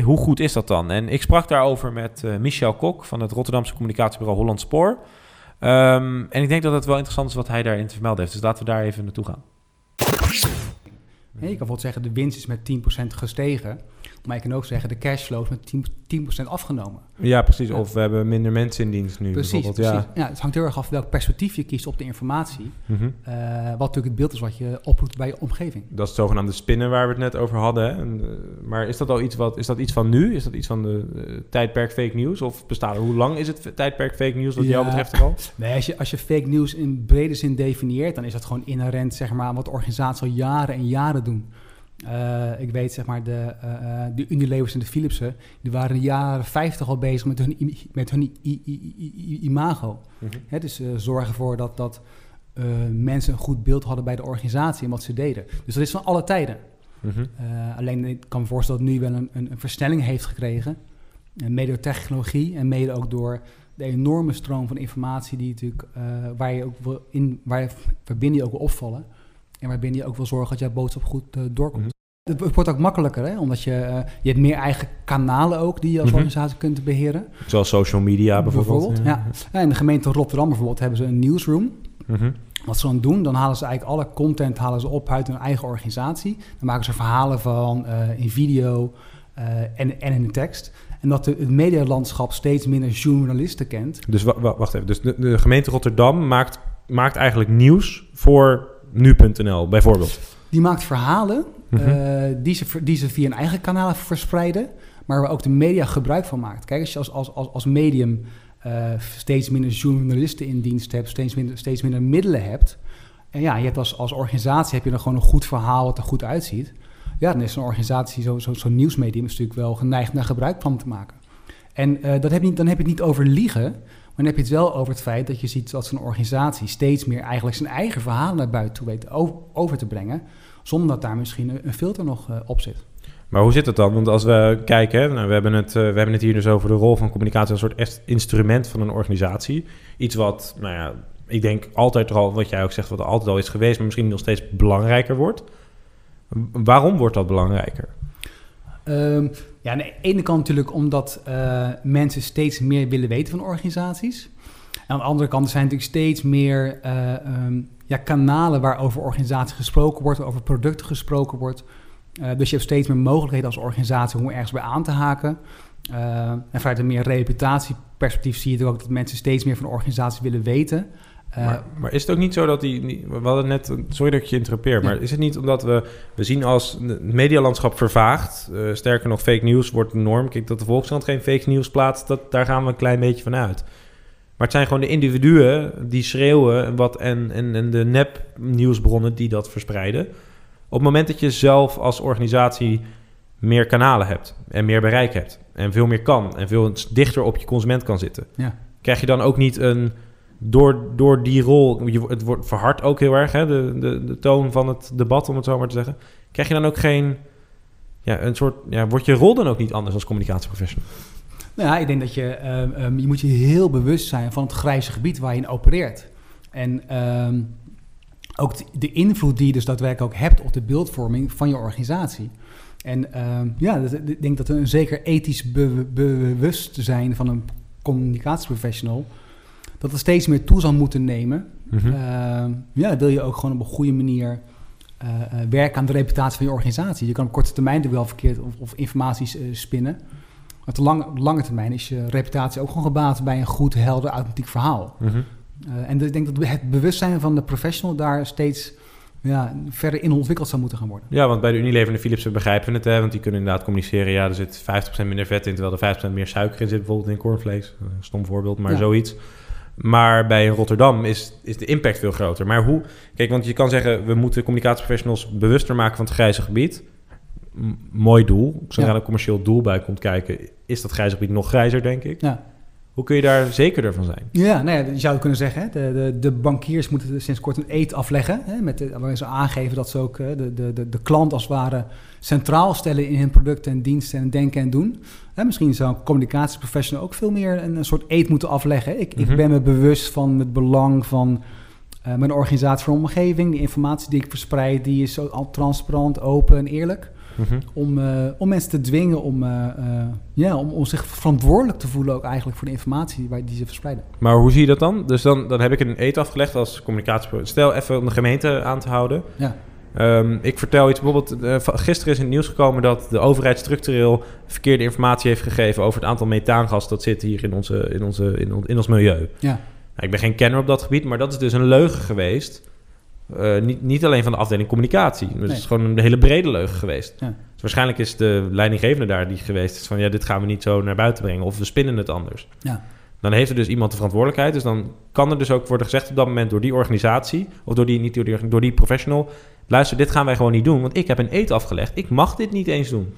Hoe goed is dat dan? En ik sprak daarover met Michel Kok van het Rotterdamse communicatiebureau Holland Spoor. Ehm, en ik denk dat het wel interessant is wat hij daarin te vermelden heeft. Dus laten we daar even naartoe gaan. Je kan bijvoorbeeld zeggen de winst is met 10% gestegen. Maar je kan ook zeggen de cashflow is met 10%, 10% afgenomen. Ja, precies. Of we hebben minder mensen in dienst nu Precies, bijvoorbeeld. precies. Ja. Ja. het hangt heel erg af welk perspectief je kiest op de informatie. Mhm. Eh, wat natuurlijk het beeld is wat je oproept bij je omgeving. Dat is het zogenaamde spinnen waar we het net over hadden. Hè? En, eh, maar is dat al iets wat is dat iets van nu? Is dat iets van de eh, tijdperk fake news? Of bestaat er hoe lang is het tijdperk fake news wat jou betreft er al? Nee, als je, als je fake news in brede zin definieert, dan is dat gewoon inherent zeg maar, aan wat organisaties al jaren en jaren doen. Eh, ik weet, zeg maar, de, eh, de Unilevers en de Philipsen, die waren in de jaren 50 al bezig met hun, met hun i- i- i- i- imago. Hè, dus zorgen ervoor dat, dat mensen een goed beeld hadden bij de organisatie en wat ze deden. Dus dat is van alle tijden. Mhm. Alleen ik kan me voorstellen dat het nu wel een, een, een versnelling heeft gekregen. En mede door technologie en mede ook door de enorme stroom van informatie die natuurlijk, waar je ook in, waar waarbinnen je ook wil opvallen. En waarbinnen je ook wil zorgen dat jouw boodschap goed eh, doorkomt. Mhm. Het, het wordt ook makkelijker, hè? omdat je, eh, je hebt meer eigen kanalen ook die je als Mhm. organisatie kunt beheren. Zoals social media bijvoorbeeld. ja. Ja, in de gemeente Rotterdam bijvoorbeeld hebben ze een newsroom. Mhm. Wat ze dan doen, dan halen ze eigenlijk alle content halen ze op uit hun eigen organisatie. Dan maken ze verhalen van eh, in video en, en in de tekst. En dat de, het medialandschap steeds minder journalisten kent. Dus wa- wa- wacht even. Dus de, de gemeente Rotterdam maakt, maakt eigenlijk nieuws voor nu.nl bijvoorbeeld. Die maakt verhalen Mhm. eh, die, ze, die ze via hun eigen kanalen verspreiden. Maar waar ook de media gebruik van maakt. Kijk, als je als, als, als, als medium eh, steeds minder journalisten in dienst hebt, steeds minder, steeds minder middelen hebt. En ja, je hebt als, als organisatie heb je dan gewoon een goed verhaal wat er goed uitziet. Ja, dan is zo'n organisatie, zo'n zo, zo'n nieuwsmedium, is natuurlijk wel geneigd naar gebruik van te maken. En eh, dat heb je dan heb je het niet over liegen, maar dan heb je het wel over het feit dat je ziet dat zo'n organisatie steeds meer eigenlijk zijn eigen verhalen naar buiten toe weet over te brengen, zonder dat daar misschien een, filter nog eh, op zit. Maar hoe zit het dan? Want als we kijken, nou, we, hebben het, eh, we hebben het hier dus over de rol van communicatie als een soort instrument van een organisatie. Iets wat, nou ja, ik denk altijd al, wat jij ook zegt, wat altijd al is geweest, maar misschien nog steeds belangrijker wordt. Waarom wordt dat belangrijker? Ehm, ja, aan de ene kant natuurlijk omdat eh, mensen steeds meer willen weten van organisaties. En aan de andere kant zijn natuurlijk steeds meer eh, ehm, ja, kanalen waar over organisaties gesproken wordt, over producten gesproken wordt. Eh, dus je hebt steeds meer mogelijkheden als organisatie om ergens bij aan te haken. En vanuit een meer reputatieperspectief zie je ook dat mensen steeds meer van de organisatie willen weten. Eh, maar, maar is het ook niet zo dat die... We hadden net... Sorry dat ik je interrupeer, maar is het niet omdat we... We zien als het medialandschap vervaagt. eh, sterker nog, fake news wordt de norm. Kijk, dat de Volkskrant geen fake news plaatst, dat, daar gaan we een klein beetje van uit. Maar het zijn gewoon de individuen die schreeuwen en, wat, en, en, en de nep-nieuwsbronnen die dat verspreiden. Op het moment dat je zelf als organisatie meer kanalen hebt en meer bereik hebt en veel meer kan en veel dichter op je consument kan zitten, Ja. krijg je dan ook niet een door, door die rol, het wordt verhard ook heel erg, hè, de, de, de toon van het debat, om het zo maar te zeggen. Krijg je dan ook geen ja, een soort, ja, wordt je rol dan ook niet anders als communicatieprofessional? Nou ja, ik denk dat je, ehm, je moet je heel bewust zijn van het grijze gebied waar je in opereert. En ehm, ook de, invloed die je dus daadwerkelijk ook hebt op de beeldvorming van je organisatie. En ja, ik denk dat een zeker ethisch be- bewustzijn van een communicatieprofessional... dat er steeds meer toe zal moeten nemen. Mhm. Ehm, ja, wil je ook gewoon op een goede manier eh, eh, werken aan de reputatie van je organisatie. Je kan op korte termijn er wel verkeerd of, of informaties eh, spinnen. Maar op de lange, op lange termijn is je reputatie ook gewoon gebaat bij een goed, helder, authentiek verhaal. Mhm. En ik denk dat het bewustzijn van de professional daar steeds ja, verder in ontwikkeld zou moeten gaan worden. Ja, want bij de Unilever en de Philips begrijpen we het, hè, want die kunnen inderdaad communiceren. Ja, er zit 50% minder vet in, terwijl er 50% meer suiker in zit, bijvoorbeeld in cornflakes. Een stom voorbeeld, maar Ja. zoiets. Maar bij Rotterdam is, is de impact veel groter. Maar hoe... Kijk, want je kan zeggen, we moeten communicatieprofessionals bewuster maken van het grijze gebied. M- mooi doel. Zodra Ja. er een commercieel doel bij komt kijken, is dat grijze gebied nog grijzer, denk ik. Ja. Hoe kun je daar zekerder van zijn? Ja, nou ja, je zou kunnen zeggen, hè, de, de, de bankiers moeten sinds kort een eet afleggen. Hè, met de, waarin ze aangeven dat ze ook de, de, de, de klant als het ware centraal stellen in hun producten en diensten en denken en doen. Hè, misschien zou een communicatieprofessional ook veel meer een, een soort eet moeten afleggen. Ik, Mhm. ik ben me bewust van het belang van eh, mijn organisatie voor omgeving. Die informatie die ik verspreid, die is zo al transparant, open en eerlijk. Mhm. Om, eh, om mensen te dwingen om, eh, ja, om, om zich verantwoordelijk te voelen ook eigenlijk voor de informatie waar- die ze verspreiden. Maar hoe zie je dat dan? Dus dan, dan heb ik een eet afgelegd als communicatie. Stel even om de gemeente aan te houden. Ja. Ehm, ik vertel iets, bijvoorbeeld, eh, gisteren is in het nieuws gekomen dat de overheid structureel verkeerde informatie heeft gegeven over het aantal methaangas dat zit hier in, onze, in, onze, in, on- in ons milieu. Ja. Nou, ik ben geen kenner op dat gebied, maar dat is dus een leugen geweest. Eh, niet, niet alleen van de afdeling communicatie. Dus Nee. het is gewoon een hele brede leugen geweest. Ja. Dus waarschijnlijk is de leidinggevende daar die geweest is van ja, dit gaan we niet zo naar buiten brengen of we spinnen het anders. Ja. Dan heeft er dus iemand de verantwoordelijkheid. Dus dan kan er dus ook worden gezegd op dat moment door die organisatie of door die, niet door die, door die professional. Luister, dit gaan wij gewoon niet doen, want ik heb een eet afgelegd. Ik mag dit niet eens doen.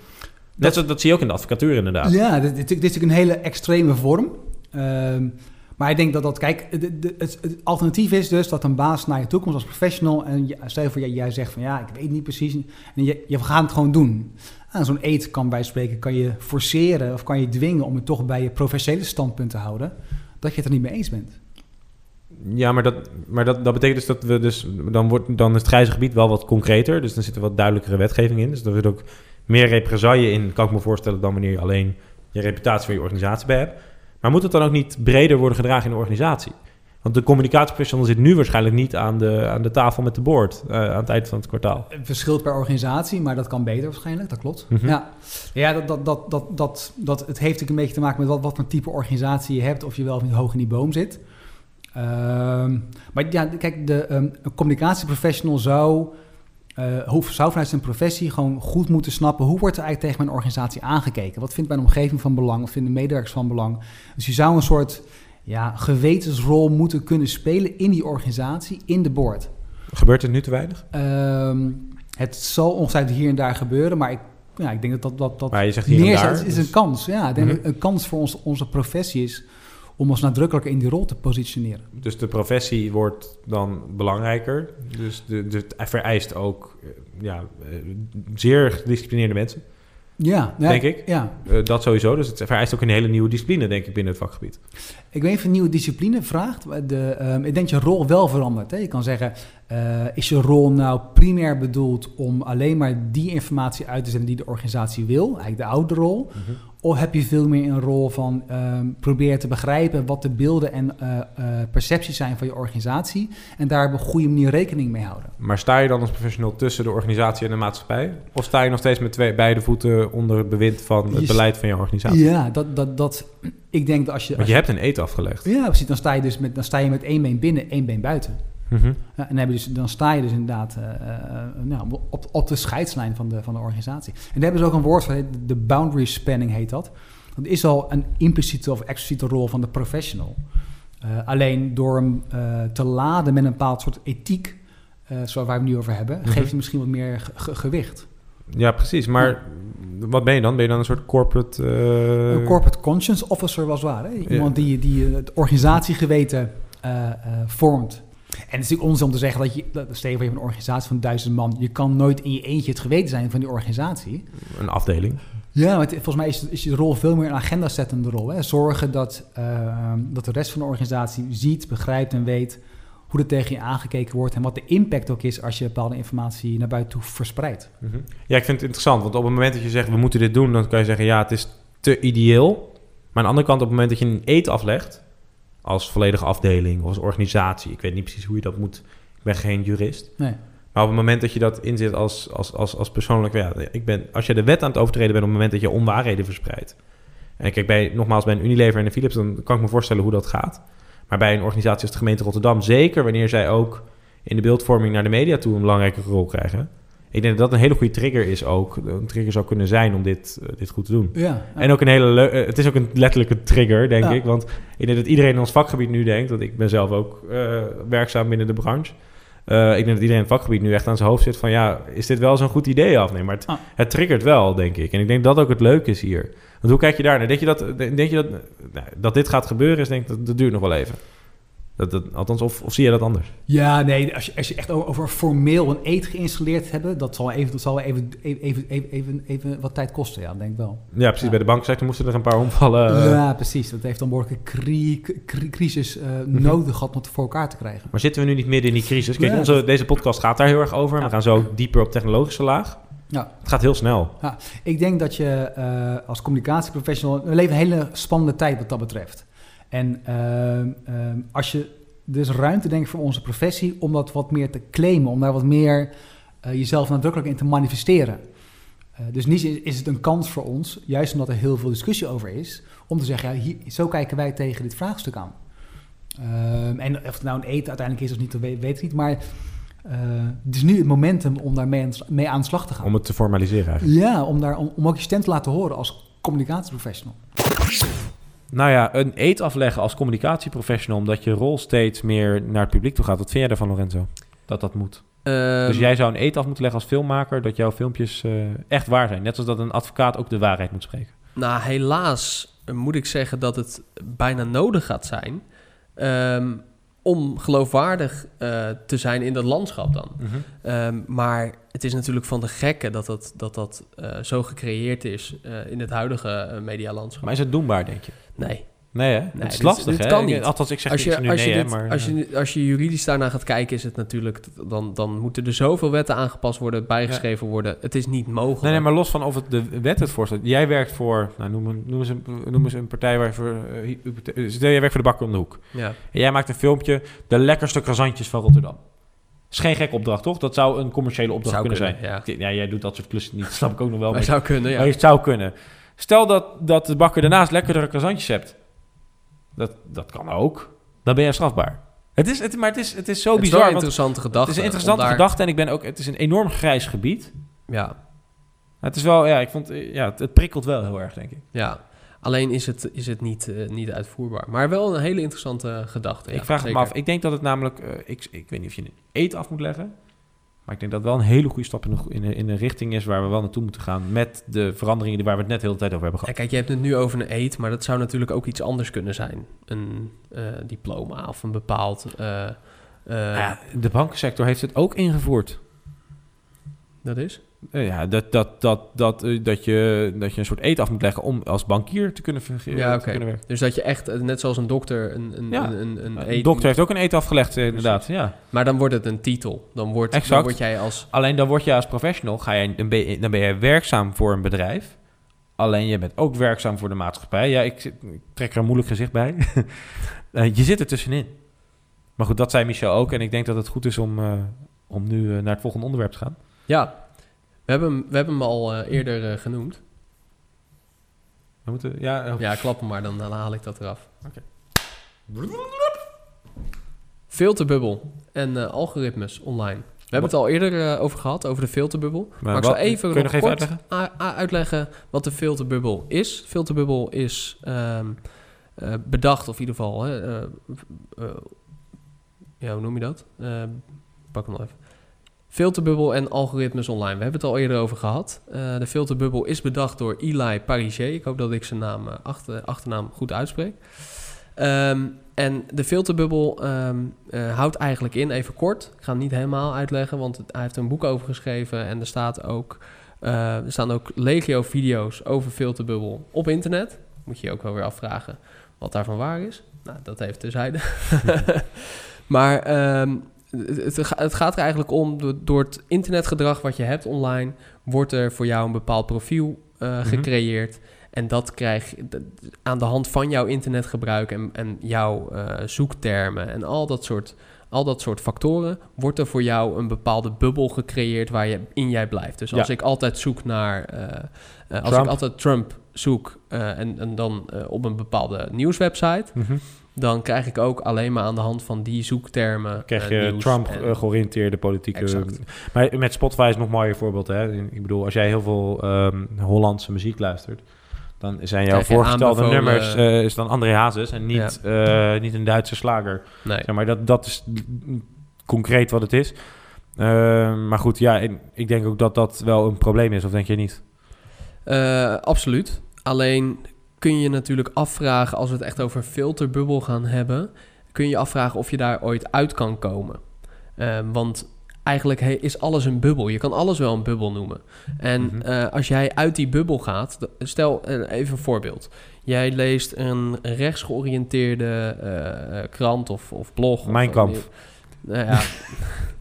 Net zo, dat zie je ook in de advocatuur inderdaad. Ja, dit, dit, dit is natuurlijk een hele extreme vorm. Ehm, maar ik denk dat dat, kijk, de- de- het, het alternatief is dus dat een baas naar je toe komt als professional. En je, stel je voor, jij, jij zegt van ja, ik weet niet precies. En je, je gaat het gewoon doen. Ah, Zo'n eet kan bij spreken, kan je forceren of kan je dwingen om het toch bij je professionele standpunt te houden. Dat je het er niet mee eens bent. Ja, maar, dat, maar dat, dat betekent dus dat we dus... Dan, wordt, dan is het grijze gebied wel wat concreter. Dus dan zit er wat duidelijkere wetgeving in. Dus er zit ook meer represaille in, kan ik me voorstellen... dan wanneer je alleen je reputatie van je organisatie bij hebt. Maar moet het dan ook niet breder worden gedragen in de organisatie? Want de communicatieprofessional zit nu waarschijnlijk niet aan de, aan de tafel met de board... eh, aan het eind van het kwartaal. Het verschilt per organisatie, maar dat kan beter waarschijnlijk, dat klopt. Mhm. Ja, ja dat, dat, dat, dat, dat, dat, het heeft natuurlijk een beetje te maken met wat, wat voor type organisatie je hebt, of je wel of niet hoog in die boom zit. Ehm, maar ja, kijk, de, ehm, een communicatieprofessional zou, eh, zou vanuit zijn professie gewoon goed moeten snappen hoe wordt er eigenlijk tegen mijn organisatie aangekeken? Wat vindt mijn omgeving van belang? Wat vinden medewerkers van belang? Dus je zou een soort ja, gewetensrol moeten kunnen spelen in die organisatie, in de board. Gebeurt het nu te weinig? Ehm, het zal ongetwijfeld hier en daar gebeuren, maar ik, ja, ik denk dat dat, dat, dat Maar je zegt hier en daar, is, is dus- een kans. Ja, ik denk Mhm. dat een kans voor ons, onze professie is om ons nadrukkelijker in die rol te positioneren. Dus de professie wordt dan belangrijker. Dus het vereist ook eh, ja, eh, zeer gedisciplineerde mensen. Ja, ja, denk ik. Ja. Eh, dat sowieso. Dus het vereist ook een hele nieuwe discipline, denk ik, binnen het vakgebied. Ik weet niet of een nieuwe discipline vraagt. De, ehm, ik denk dat je rol wel verandert. Hè? Je kan zeggen, is je rol nou primair bedoeld om alleen maar die informatie uit te zenden die de organisatie wil? Eigenlijk de oude rol. Mhm. Of heb je veel meer een rol van ehm probeer te begrijpen wat de beelden en eh, eh, percepties zijn van je organisatie. En daar op een goede manier rekening mee houden. Maar sta je dan als professional tussen de organisatie en de maatschappij? Of sta je nog steeds met twee, beide voeten onder het bewind van het Je- beleid van je organisatie? Ja, dat, dat, dat, ik denk dat als je... Want als je hebt een eet afgelegd. Ja, precies. Dan sta je dus met, dan sta je met één been binnen, één been buiten. Mhm. En dan, dus, dan sta je dus inderdaad eh, eh, nou, op, op de scheidslijn van de, van de organisatie. En daar hebben ze ook een woord voor, de boundary spanning heet dat. Dat is al een impliciete of expliciete rol van de professional. Eh, alleen door hem te laden met een bepaald soort ethiek, zoals waar we het nu over hebben, Mhm. geeft hij misschien wat meer ge- ge- gewicht. Ja, precies. Maar wat ben je dan? Ben je dan een soort corporate... Een corporate conscience officer was waar. Hè? Iemand die, die het organisatiegeweten vormt. Het is natuurlijk onzin om te zeggen dat je, dat, stel je voor je hebt een organisatie van duizend man, je kan nooit in je eentje het geweten zijn van die organisatie. Een afdeling. Ja, maar het- volgens mij is, is je rol veel meer een agenda-zettende rol. Hè? Zorgen dat, eh, dat de rest van de organisatie ziet, begrijpt en weet hoe er tegen je aangekeken wordt en wat de impact ook is als je bepaalde informatie naar buiten toe verspreidt. Mhm. Ja, ik vind het interessant, want op het moment dat je zegt we moeten dit doen, dan kan je zeggen ja, het is te ideeel. Maar aan de andere kant, op het moment dat je een eet aflegt, als volledige afdeling of als organisatie, ik weet niet precies hoe je dat moet, ik ben geen jurist. Nee. Maar op het moment dat je dat inzet als, als, als, als persoonlijk, ja, ik ben, als je de wet aan het overtreden bent op het moment dat je onwaarheden verspreidt. En kijk, bij, nogmaals, bij een Unilever en een Philips, dan kan ik me voorstellen hoe dat gaat. Maar bij een organisatie als de gemeente Rotterdam, zeker wanneer zij ook in de beeldvorming naar de media toe een belangrijke rol krijgen. Ik denk dat dat een hele goede trigger is ook. Een trigger zou kunnen zijn om dit, eh, dit goed te doen. Ja, ja. En ook een hele leu- eh, Het is ook een letterlijke trigger, denk Ja. ik. Want ik denk dat iedereen in ons vakgebied nu denkt... want ik ben zelf ook eh, werkzaam binnen de branche... Ik denk dat iedereen in het vakgebied nu echt aan zijn hoofd zit van... ja, is dit wel zo'n goed idee of nee? Maar het, Ah. het triggert wel, denk ik. En ik denk dat ook het leuke is hier. Want hoe kijk je daar naar? Denk je dat, denk je dat, nou, dat dit gaat gebeuren? Is denk ik, dat, dat duurt nog wel even. Dat, dat, althans, of, of zie je dat anders? Ja, nee, als je, als je echt over, formeel een eet geïnstalleerd hebben, dat zal even, dat zal even, even, even, even, even wat tijd kosten, ja, denk ik wel. Ja, precies. Bij de banksector moesten er een paar omvallen. eh. ja, precies. Dat heeft dan behoorlijke cri cri- crisis eh, nodig gehad om het voor elkaar te krijgen. Maar zitten we nu niet midden in die crisis? Kijk, Ja. onze, deze podcast gaat daar heel erg over. We gaan zo dieper op technologische laag. Ja. Het gaat heel snel. Ja, ik denk dat je eh, als communicatieprofessional... We leven een hele spannende tijd wat dat betreft. En ehm, ehm, als je... Is ruimte, denk ik, voor onze professie... om dat wat meer te claimen. Om daar wat meer eh, jezelf nadrukkelijk in te manifesteren. Eh, dus niet is, het een kans voor ons... juist omdat er heel veel discussie over is... om te zeggen, ja, hier, zo kijken wij tegen dit vraagstuk aan. Ehm, en of het nou een eten uiteindelijk is of niet, dat weet, weet ik niet. Maar eh, het is nu het momentum om daarmee aan, mee aan de slag te gaan. Om het te formaliseren eigenlijk. Ja, om, daar, om, om ook je stem te laten horen als communicatieprofessional. Nou ja, een eet afleggen als communicatieprofessional... omdat je rol steeds meer naar het publiek toe gaat. Wat vind jij daarvan, Lorenzo? Dat dat moet. Ehm, dus jij zou een eet af moeten leggen als filmmaker... dat jouw filmpjes eh, echt waar zijn. Net zoals dat een advocaat ook de waarheid moet spreken. Nou, helaas moet ik zeggen dat het bijna nodig gaat zijn ehm, om geloofwaardig eh, te zijn in dat landschap dan. Mhm. Ehm, maar het is natuurlijk van de gekke dat dat, dat, dat eh, zo gecreëerd is eh, in het huidige medialandschap. Maar is het doenbaar, denk je? Nee. Nee, hè? Nee, het is dit- lastig, dit hè? kan niet. althans, ik zeg als je, als je nee, hè, dit- maar, als, eh. je, als je juridisch daarnaar gaat kijken, is het natuurlijk... Dan, dan moeten er zoveel wetten aangepast worden, bijgeschreven worden. Het is niet mogelijk. Nee, nee, maar los van of het de wet het voorstelt. Jij werkt voor, nou, noem, een- noem, eens een, noem eens een partij waar voor, eh, stel jij werkt voor de bakker om de hoek. Ja. En jij maakt een filmpje, de lekkerste croissantjes van Rotterdam. is geen gekke opdracht, toch? Dat zou een commerciële opdracht Zou kunnen, kunnen, zijn. Ja. jij doet dat soort klussen niet, dat snap ik ook nog wel. Maar Maar- zou kunnen, ja. Maar het zou kunnen. Stel dat, dat de bakker daarnaast lekkerdere croissantjes hebt. Dat, dat kan ook. Dan ben je strafbaar. Het is, het, maar het is, het is zo Het is bizar. wel een interessante gedachte, Het is een interessante daar- gedachte en ik ben ook, het is een enorm grijs gebied. Ja. Het is wel, ja, ik vond, ja, het, prikkelt wel heel erg, denk ik. Ja, alleen is het, is het niet, eh, niet uitvoerbaar. Maar wel een hele interessante gedachte. ik vraag het me af. Ik denk dat het namelijk, eh, ik, ik weet niet of je een eet af moet leggen. Maar ik denk dat het wel een hele goede stap in een, in, een, richting is waar we wel naartoe moeten gaan. Met de veranderingen die waar we het net de hele tijd over hebben Ja, gehad. kijk, je hebt het nu over een eet, maar dat zou natuurlijk ook iets anders kunnen zijn. Een eh, diploma of een bepaald... eh, eh, ja, de bankensector heeft het ook ingevoerd. Dat is? Eh, ja, dat, dat, dat, dat, eh, dat, je, dat je een soort eet af moet leggen om als bankier te kunnen, fungeren, ja, te kunnen werken. Dus dat je echt, eh, net zoals een dokter, een, een, Ja. een, een, een Een eet- dokter heeft ook een eet afgelegd, inderdaad. Ja. Maar dan wordt het een titel. Dan, wordt, dan Exact. word jij als... Alleen dan word je als professional, ga je, dan, ben je, dan ben je werkzaam voor een bedrijf. Alleen je bent ook werkzaam voor de maatschappij. Ja, ik, zit, ik trek er een moeilijk gezicht bij. Je zit er tussenin. Maar goed, dat zei Michel ook. En ik denk dat het goed is om, om nu naar het volgende onderwerp te gaan. Ja, we hebben, hem- we hebben hem al eh, eerder eh, genoemd. We moeten, ja, eh, Ja, klap hem maar, dan, dan haal ik dat eraf. Oké. Filterbubbel en algoritmes online. We hebben het al eerder over gehad, over de filterbubbel. Maar, ik zal even, kun je nog even uitleggen wat de filterbubbel is. Filterbubbel is ehm, eh, bedacht, of in ieder geval... Ja, hoe noem je dat? Pak hem nog even. Filterbubbel en algoritmes online. We hebben het al eerder over gehad. Eh, de filterbubbel is bedacht door Eli Pariser. Ik hoop dat ik zijn naam, eh, achter, achternaam goed uitspreek. Ehm, En de filterbubbel ehm, eh, houdt eigenlijk in, even kort, ik ga het niet helemaal uitleggen, want hij heeft een boek over geschreven en er, staat ook, er staan ook legio video's over filterbubbel op internet. Moet je je ook wel weer afvragen wat daarvan waar is. Nou, dat heeft terzijde. maar ehm, het, het, ga- het gaat er eigenlijk om, door, het internetgedrag wat je hebt online, wordt er voor jou een bepaald profiel eh, Mhm. gecreëerd. En dat krijg je aan de hand van jouw internetgebruik en, en jouw eh, zoektermen en al dat, soort, al dat soort factoren, wordt er voor jou een bepaalde bubbel gecreëerd waar je in jij blijft. Dus Ja. als ik altijd zoek naar, eh, als Trump. ik altijd Trump zoek en, en dan op een bepaalde nieuwswebsite, Mhm. Dan krijg ik ook alleen maar aan de hand van die zoektermen. krijg eh, je nieuws Trump en- eh, politieke... Exact. Maar met Spotify is nog een mooier voorbeeld. Hè? Ik bedoel, als jij heel veel ehm, Hollandse muziek luistert... dan zijn jouw Krijg je voorgestelde nummers eh, is dan André Hazes... en niet, niet een Duitse slager. Nee. Zeg maar dat, dat is concreet wat het is. Eh, maar goed, ja, ik, denk ook dat dat wel een probleem is. Of denk je niet? Absoluut. Alleen kun je natuurlijk afvragen, als we het echt over filterbubbel gaan hebben, kun je afvragen of je daar ooit uit kan komen. Eh, want eigenlijk is alles een bubbel. Je kan alles wel een bubbel noemen. En Mhm. eh, als jij uit die bubbel gaat, stel eh, even een voorbeeld. Jij leest een rechtsgeoriënteerde eh, krant of, of blog. of- Mijn Kampf. Nou ja.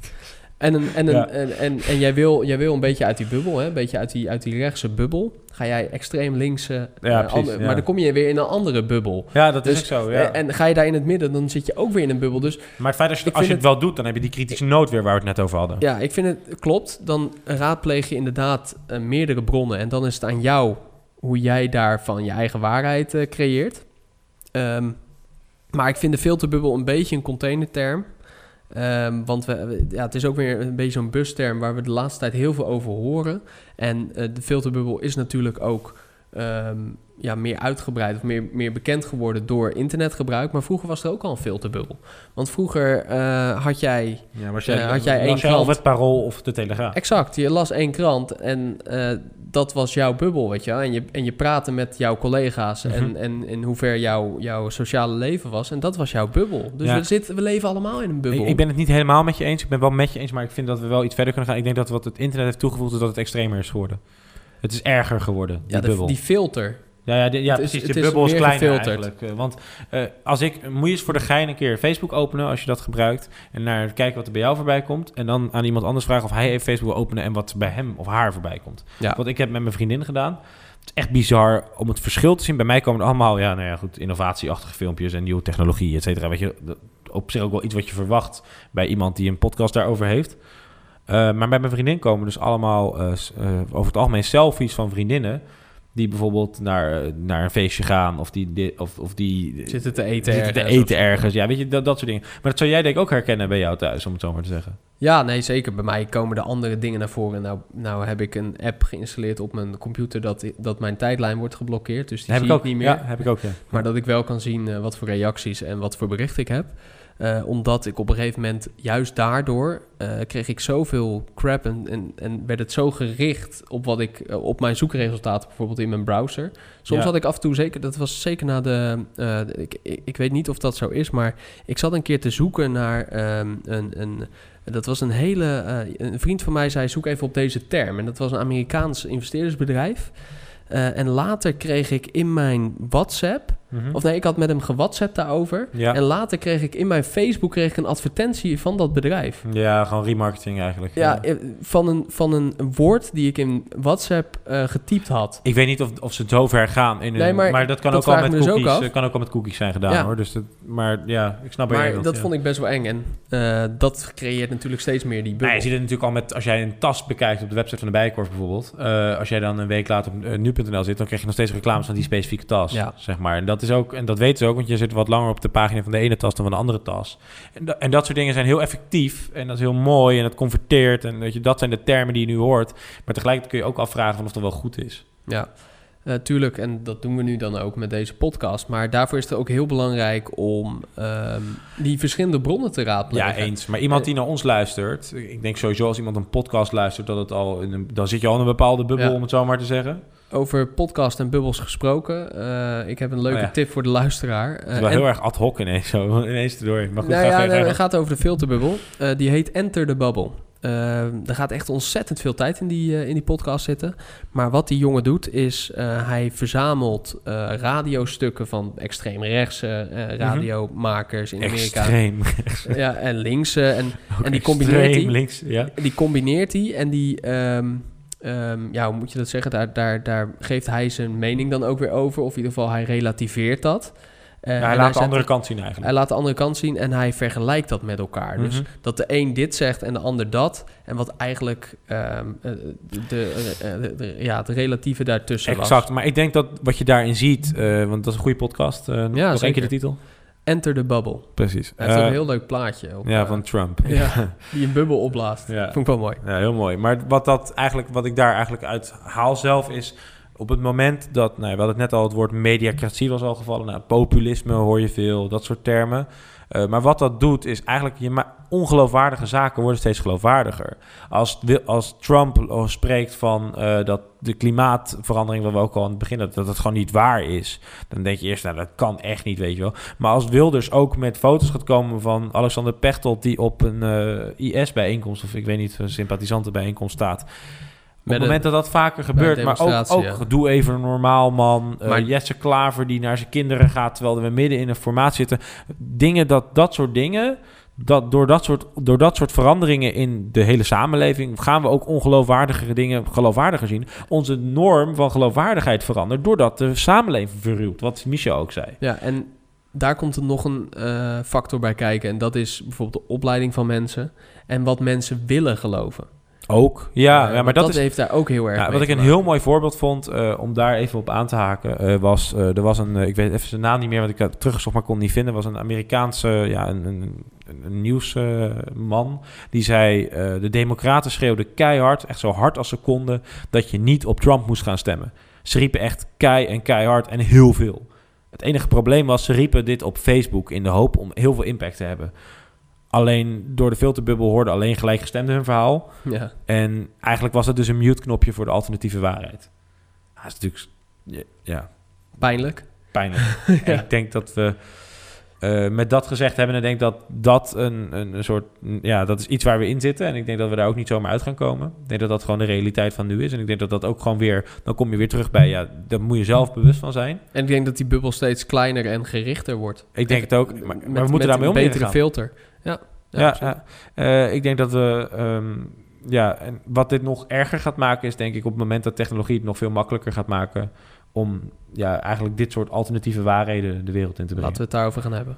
En, een, en, een, Ja. en, en, en jij, wil, jij wil een beetje uit die bubbel, hè? een beetje uit die, uit die rechtse bubbel. Ga jij extreem linkse, Ja, eh, precies, ja. maar dan kom je weer in een andere bubbel. Ja, dat is Dus, ook zo, ja. En ga je daar in het midden, dan zit je ook weer in een bubbel. Dus Maar het feit dat je, als je het wel doet... dan heb je die kritische noot weer waar we het net over hadden. ja, ik vind het klopt. Dan raadpleeg je inderdaad eh, meerdere bronnen. En dan is het aan jou hoe jij daarvan je eigen waarheid eh, creëert. Ehm, maar ik vind de filterbubbel een beetje een containerterm. Ehm, want we, ja, het is ook weer een beetje zo'n busterm waar we de laatste tijd heel veel over horen. En eh, de filterbubbel is natuurlijk ook ehm, ja, meer uitgebreid of meer, meer bekend geworden door internetgebruik. Maar vroeger was er ook al een filterbubbel. Want vroeger eh, had jij, Ja, was eh, had jij één krant. het Parool of de Telegraaf? Exact, je las één krant en dat was jouw bubbel, weet je. En je, en je praatte met jouw collega's Mhm. en, en in hoever jouw, jouw sociale leven was. En dat was jouw bubbel. Dus Ja. we, zitten, we leven allemaal in een bubbel. Ik, ik ben het niet helemaal met je eens. Ik ben wel met je eens, maar ik vind dat we wel iets verder kunnen gaan. Ik denk dat wat het internet heeft toegevoegd is dat het extremer is geworden. Het is erger geworden, die ja, de- bubbel. die filter. Ja, ja, ja Het is- precies. het de is bubbel is meer kleiner gefilterd. eigenlijk. Eh, Want eh, als ik... Moet je eens voor de gein een keer Facebook openen als je dat gebruikt. En naar kijken wat er bij jou voorbij komt. En dan aan iemand anders vragen of hij even Facebook wil openen... en wat bij hem of haar voorbij komt. Ja. Wat ik heb met mijn vriendin gedaan. Het is echt bizar om het verschil te zien. Bij mij komen er allemaal, ja, nou ja, goed, innovatieachtige filmpjes en nieuwe technologie, et cetera. Weet je, op zich ook wel iets wat je verwacht bij iemand die een podcast daarover heeft. Eh, maar bij mijn vriendin komen dus allemaal over het algemeen selfies van vriendinnen. Die bijvoorbeeld naar, naar een feestje gaan of die, di- of, of die Zitten te eten zitten te ergens of eten ergens. Ja, weet je, dat, dat soort dingen. Maar dat zou jij denk ik ook herkennen bij jou thuis, om het zo maar te zeggen. Ja, nee, zeker. Bij mij komen er andere dingen naar voren. Nou, nou heb ik een app geïnstalleerd op mijn computer dat, dat mijn tijdlijn wordt geblokkeerd. Dus die Heb zie ik ik ook. niet meer. Ja, heb ik ook, ja. Maar dat ik wel kan zien eh, wat voor reacties en wat voor berichten ik heb. Eh, omdat ik op een gegeven moment, juist daardoor, eh, kreeg ik zoveel crap en, en, en werd het zo gericht op wat ik, eh, op mijn zoekresultaten bijvoorbeeld in mijn browser. Soms Ja. had ik af en toe zeker, dat was zeker na de, de- ik, ik, ik weet niet of dat zo is, maar ik zat een keer te zoeken naar ehm, een, een, dat was een hele, een vriend van mij zei zoek even op deze term. En dat was een Amerikaans investeerdersbedrijf. En later kreeg ik in mijn WhatsApp, Mhm. of nee, ik had met hem gewhatsappt daarover. Ja. En later kreeg ik in mijn Facebook kreeg ik een advertentie van dat bedrijf. Ja, gewoon remarketing eigenlijk. Ja, eh, van een, van een woord die ik in WhatsApp eh, getypt had. Ik weet niet of, of ze zo ver gaan. In hun, Nee, maar maar, dat kan dat ook al met me dus ook cookies. eh, kan ook al met cookies zijn gedaan Ja. hoor. Dus dat, maar ja, ik snap Maar dat vond ik best wel eng. En dat creëert natuurlijk steeds meer die bubbel. Nou, je ziet het natuurlijk al met als jij een tas bekijkt op de website van de Bijenkorf bijvoorbeeld. als jij dan een week later op nu.nl zit, dan krijg je nog steeds reclames van die specifieke tas. Ja. Zeg maar. En dat is ook, en dat weten ze ook, want je zit wat langer op de pagina van de ene tas dan van de andere tas. En, da- en dat soort dingen zijn heel effectief en dat is heel mooi en dat converteert. En weet je, dat zijn de termen die je nu hoort. Maar tegelijkertijd kun je ook afvragen van of dat wel goed is. Ja, eh, tuurlijk. En dat doen we nu dan ook met deze podcast. Maar daarvoor is het ook heel belangrijk om ehm, die verschillende bronnen te Ja, raadplegen. eens. Maar iemand die naar ons luistert, ik denk sowieso als iemand een podcast luistert, dat het al in een, dan zit je al in een bepaalde bubbel, Ja. om het zo maar te zeggen. Over podcast en bubbels gesproken. eh, ik heb een leuke Oh ja. tip voor de luisteraar. Het is Eh, wel en- heel erg ad hoc ineens, zo, ineens erdoor. Maar goed, nou ga ja, nee, het gaat over de filterbubbel. Eh, die heet Enter the Bubble. Er gaat echt ontzettend veel tijd in die, in die podcast zitten. Maar wat die jongen doet, is hij verzamelt radiostukken van extreemrechtse eh radiomakers in Amerika. Extreem Ja, en linkse. En, en die combineert hij. links, ja. Die combineert hij en die... ehm, ehm, ja, hoe moet je dat zeggen? Daar, daar, daar geeft hij zijn mening dan ook weer over. Of in ieder geval, hij relativeert dat. Eh, Ja, hij laat de andere kant zien eigenlijk. Hij laat de andere kant zien en hij vergelijkt dat met elkaar. Dus Mhm. dat de een dit zegt en de ander dat. En wat eigenlijk ehm, eh, de, de, eh, de- ja, het relatieve daartussen was. Exact, maar ik denk dat wat je daarin ziet, want dat is een goede podcast. nog Ja, één keer de titel. Enter the Bubble. Precies. Hij heeft ook Eh, een heel leuk plaatje. Op, ja, eh, van Trump. Ja, die een bubbel opblaast. Ja. Vond ik wel mooi. Ja, heel mooi. Maar wat, dat eigenlijk, wat ik daar eigenlijk uit haal zelf is... op het moment dat... Nou, ja, we hadden het net al, het woord mediacratie was al gevallen. Nou, populisme hoor je veel, dat soort termen. Eh, maar wat dat doet is eigenlijk... Je ongeloofwaardige zaken worden steeds geloofwaardiger. Als, als Trump eh, spreekt van eh, dat de klimaatverandering... wat we ook al aan het begin dat, dat het gewoon niet waar is... dan denk je eerst, nou, dat kan echt niet, weet je wel. Maar als Wilders ook met foto's gaat komen van Alexander Pechtold... die op een IS-bijeenkomst, of ik weet niet, een sympathisantenbijeenkomst staat... Op het moment dat dat vaker gebeurt, maar ook, ook ja. doe even normaal, man. Maar- Jesse Klaver die naar zijn kinderen gaat terwijl we midden in een formaat zitten. Dingen dat, dat soort dingen, dat, door, dat soort, door dat soort veranderingen in de hele samenleving gaan we ook ongeloofwaardigere dingen geloofwaardiger zien. Onze norm van geloofwaardigheid verandert doordat de samenleving verruwt, wat Michel ook zei. Ja, en daar komt er nog een eh, factor bij kijken. En dat is bijvoorbeeld de opleiding van mensen. En wat mensen willen geloven. Ook, ja, Eh, ja maar dat, dat is, heeft daar ook heel erg Ja, wat ik een heel mooi voorbeeld vond, eh, om daar even op aan te haken, eh, was, er was een, ik weet even zijn naam niet meer, want ik had teruggezocht, maar kon het niet vinden, was een Amerikaanse, ja, een, een, een, nieuwsman, die zei, de democraten schreeuwden keihard, echt zo hard als ze konden, dat je niet op Trump moest gaan stemmen. Ze riepen echt kei en keihard en heel veel. Het enige probleem was, ze riepen dit op Facebook in de hoop om heel veel impact te hebben. Alleen door de filterbubbel hoorden alleen gelijkgestemden hun verhaal. Ja. En eigenlijk was het dus een mute-knopje voor de alternatieve waarheid. Dat is natuurlijk... ja, Pijnlijk. pijnlijk. Ja. Ik denk dat we eh, met dat gezegd hebben... en ik denk dat dat een, een, een soort... Ja, dat is iets waar we in zitten. En ik denk dat we daar ook niet zomaar uit gaan komen. Ik denk dat dat gewoon de realiteit van nu is. En ik denk dat dat ook gewoon weer... Dan kom je weer terug bij... Ja, daar moet je zelf bewust van zijn. En ik denk dat die bubbel steeds kleiner en gerichter wordt. Ik denk het ook. Maar, Met, we moeten daarmee om een betere filter. Ja, ja. Eh, ik denk dat we... ehm, ja, en wat dit nog erger gaat maken is denk ik op het moment dat technologie het nog veel makkelijker gaat maken om ja, eigenlijk dit soort alternatieve waarheden de wereld in te brengen. Laten we het daarover gaan hebben.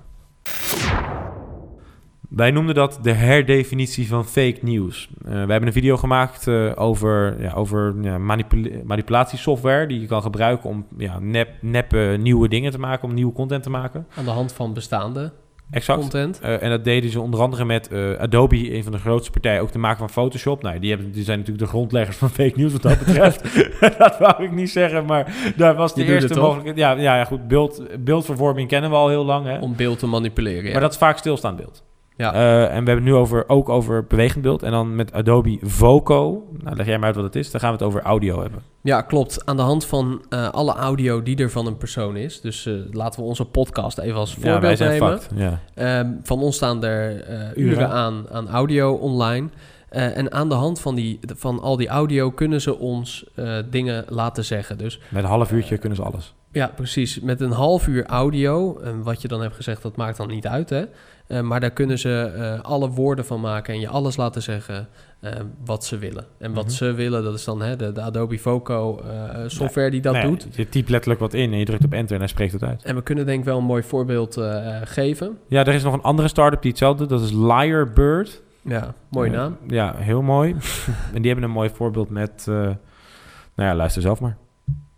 Wij noemden dat de herdefinitie van fake news. Eh, we hebben een video gemaakt eh, over, ja, over ja, manipula- manipulatiesoftware die je kan gebruiken om ja, nep, neppe nieuwe dingen te maken, om nieuwe content te maken. Aan de hand van bestaande Exact. content. Eh, en dat deden ze onder andere met eh, Adobe, een van de grootste partijen, ook te maken van Photoshop. Nou, die, hebben, die zijn natuurlijk de grondleggers van fake news wat dat betreft. dat wou ik niet zeggen, maar daar was de Je eerste mogelijkheid. Ja, ja, ja, goed, beeld, beeldvervorming kennen we al heel lang. Hè? Om beeld te manipuleren. Ja. Maar dat is vaak stilstaand beeld. Ja. Eh, en we hebben het nu over, ook over bewegend beeld. En dan met Adobe Voco. Nou, leg jij maar uit wat het is. Dan gaan we het over audio hebben. Ja, klopt. Aan de hand van eh, alle audio die er van een persoon is. Dus eh, laten we onze podcast even als Ja, wij voorbeeld zijn nemen. ja. Ehm, van ons staan er uren Uren. aan, aan audio online. En aan de hand van, die, van al die audio kunnen ze ons dingen laten zeggen. Dus Met een half uurtje kunnen ze alles. ja, precies. Met een half uur audio, en wat je dan hebt gezegd, dat maakt dan niet uit, hè. Eh, maar daar kunnen ze eh, alle woorden van maken en je alles laten zeggen eh, wat ze willen. En wat Mhm. ze willen, dat is dan hè, de, de Adobe Voco eh, software die dat Nou ja, doet. Je typt letterlijk wat in en je drukt op enter en hij spreekt het uit. En we kunnen denk ik wel een mooi voorbeeld eh, geven. Ja, er is nog een andere start-up die hetzelfde doet. Dat is Liarbird. Ja, mooie naam. ja, heel mooi. en die hebben een mooi voorbeeld met... eh, nou ja, luister zelf maar.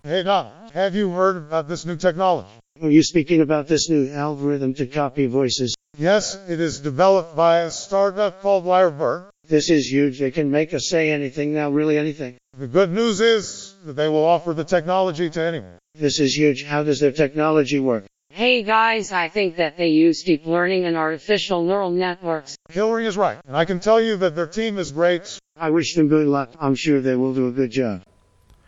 Hey Don, have you heard about this new technology? Are you speaking about this new algorithm to copy voices? Yes, it is developed by a startup called Lyrebird. This is huge. It can make us say anything now, really anything. The good news is that they will offer the technology to anyone. This is huge. How does their technology work? Hey guys, I think that they use deep learning and artificial neural networks. Hillary is right, and I can tell you that their team is great. I wish them good luck. I'm sure they will do a good job.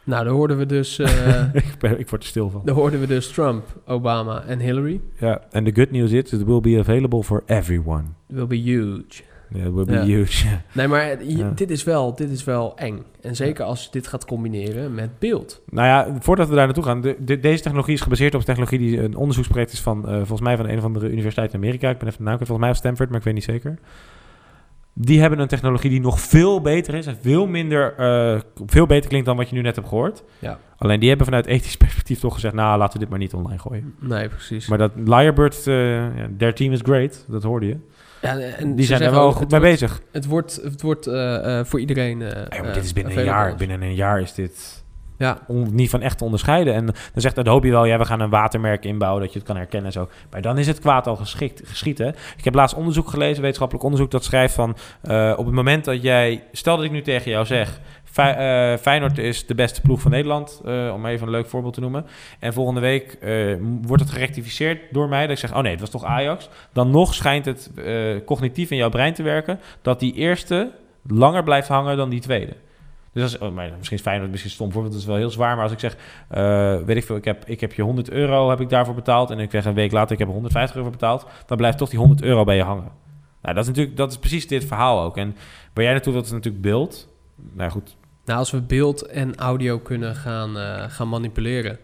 Nou, daar hoorden we dus... eh, ik, ben, ik word er stil van. daar hoorden we dus Trump, Obama en Hillary. Ja, en the good news is, it will be available for everyone. Will be huge. Yeah, it will be Ja. huge. Nee, maar Ja. dit, is wel, dit is wel eng. En zeker als je dit gaat combineren met beeld. Nou ja, voordat we daar naartoe gaan. De, de- deze technologie is gebaseerd op een technologie die een onderzoeksproject is van, eh, volgens mij van een of andere universiteit in Amerika. Ik ben even de naam volgens mij was Stanford, maar ik weet niet zeker. Die hebben een technologie die nog veel beter is en veel minder, eh, veel beter klinkt dan wat je nu net hebt gehoord. Ja. Alleen die hebben vanuit ethisch perspectief toch gezegd, nou laten we dit maar niet online gooien. Nee, precies. Maar dat Lyrebird, eh ja, their team is great, dat hoorde je. Ja, en die zijn er wel ook, goed mee wordt- bezig. Het wordt, het wordt eh, eh, voor iedereen. Ja, maar dit is binnen een jaar. Binnen een jaar is dit Ja. on- niet van echt te onderscheiden. En dan zegt dan hoop je wel, ja, we gaan een watermerk inbouwen dat je het kan herkennen en zo. Maar dan is het kwaad al geschikt, geschieten. Ik heb laatst onderzoek gelezen, wetenschappelijk onderzoek, dat schrijft van eh, op het moment dat jij, stel dat ik nu tegen jou zeg, eh, Feyenoord is de beste ploeg van Nederland, eh, om even een leuk voorbeeld te noemen. En volgende week wordt het gerectificeerd door mij, dat ik zeg, oh nee, het was toch Ajax. Dan nog schijnt het cognitief in jouw brein te werken, dat die eerste langer blijft hangen dan die tweede. Dus als, oh, maar misschien is Feyenoord misschien stom voorbeeld, dat is wel heel zwaar. Maar als ik zeg, eh, weet ik veel, ik heb, ik heb je 100 euro heb ik daarvoor betaald. En ik zeg een week later, ik heb er 150 euro betaald. Dan blijft toch die 100 euro bij je hangen. Nou, dat is natuurlijk, dat is precies dit verhaal ook. En waar jij naartoe, dat is natuurlijk beeld. Nou goed, Nou, als we beeld en audio kunnen gaan, eh, gaan manipuleren,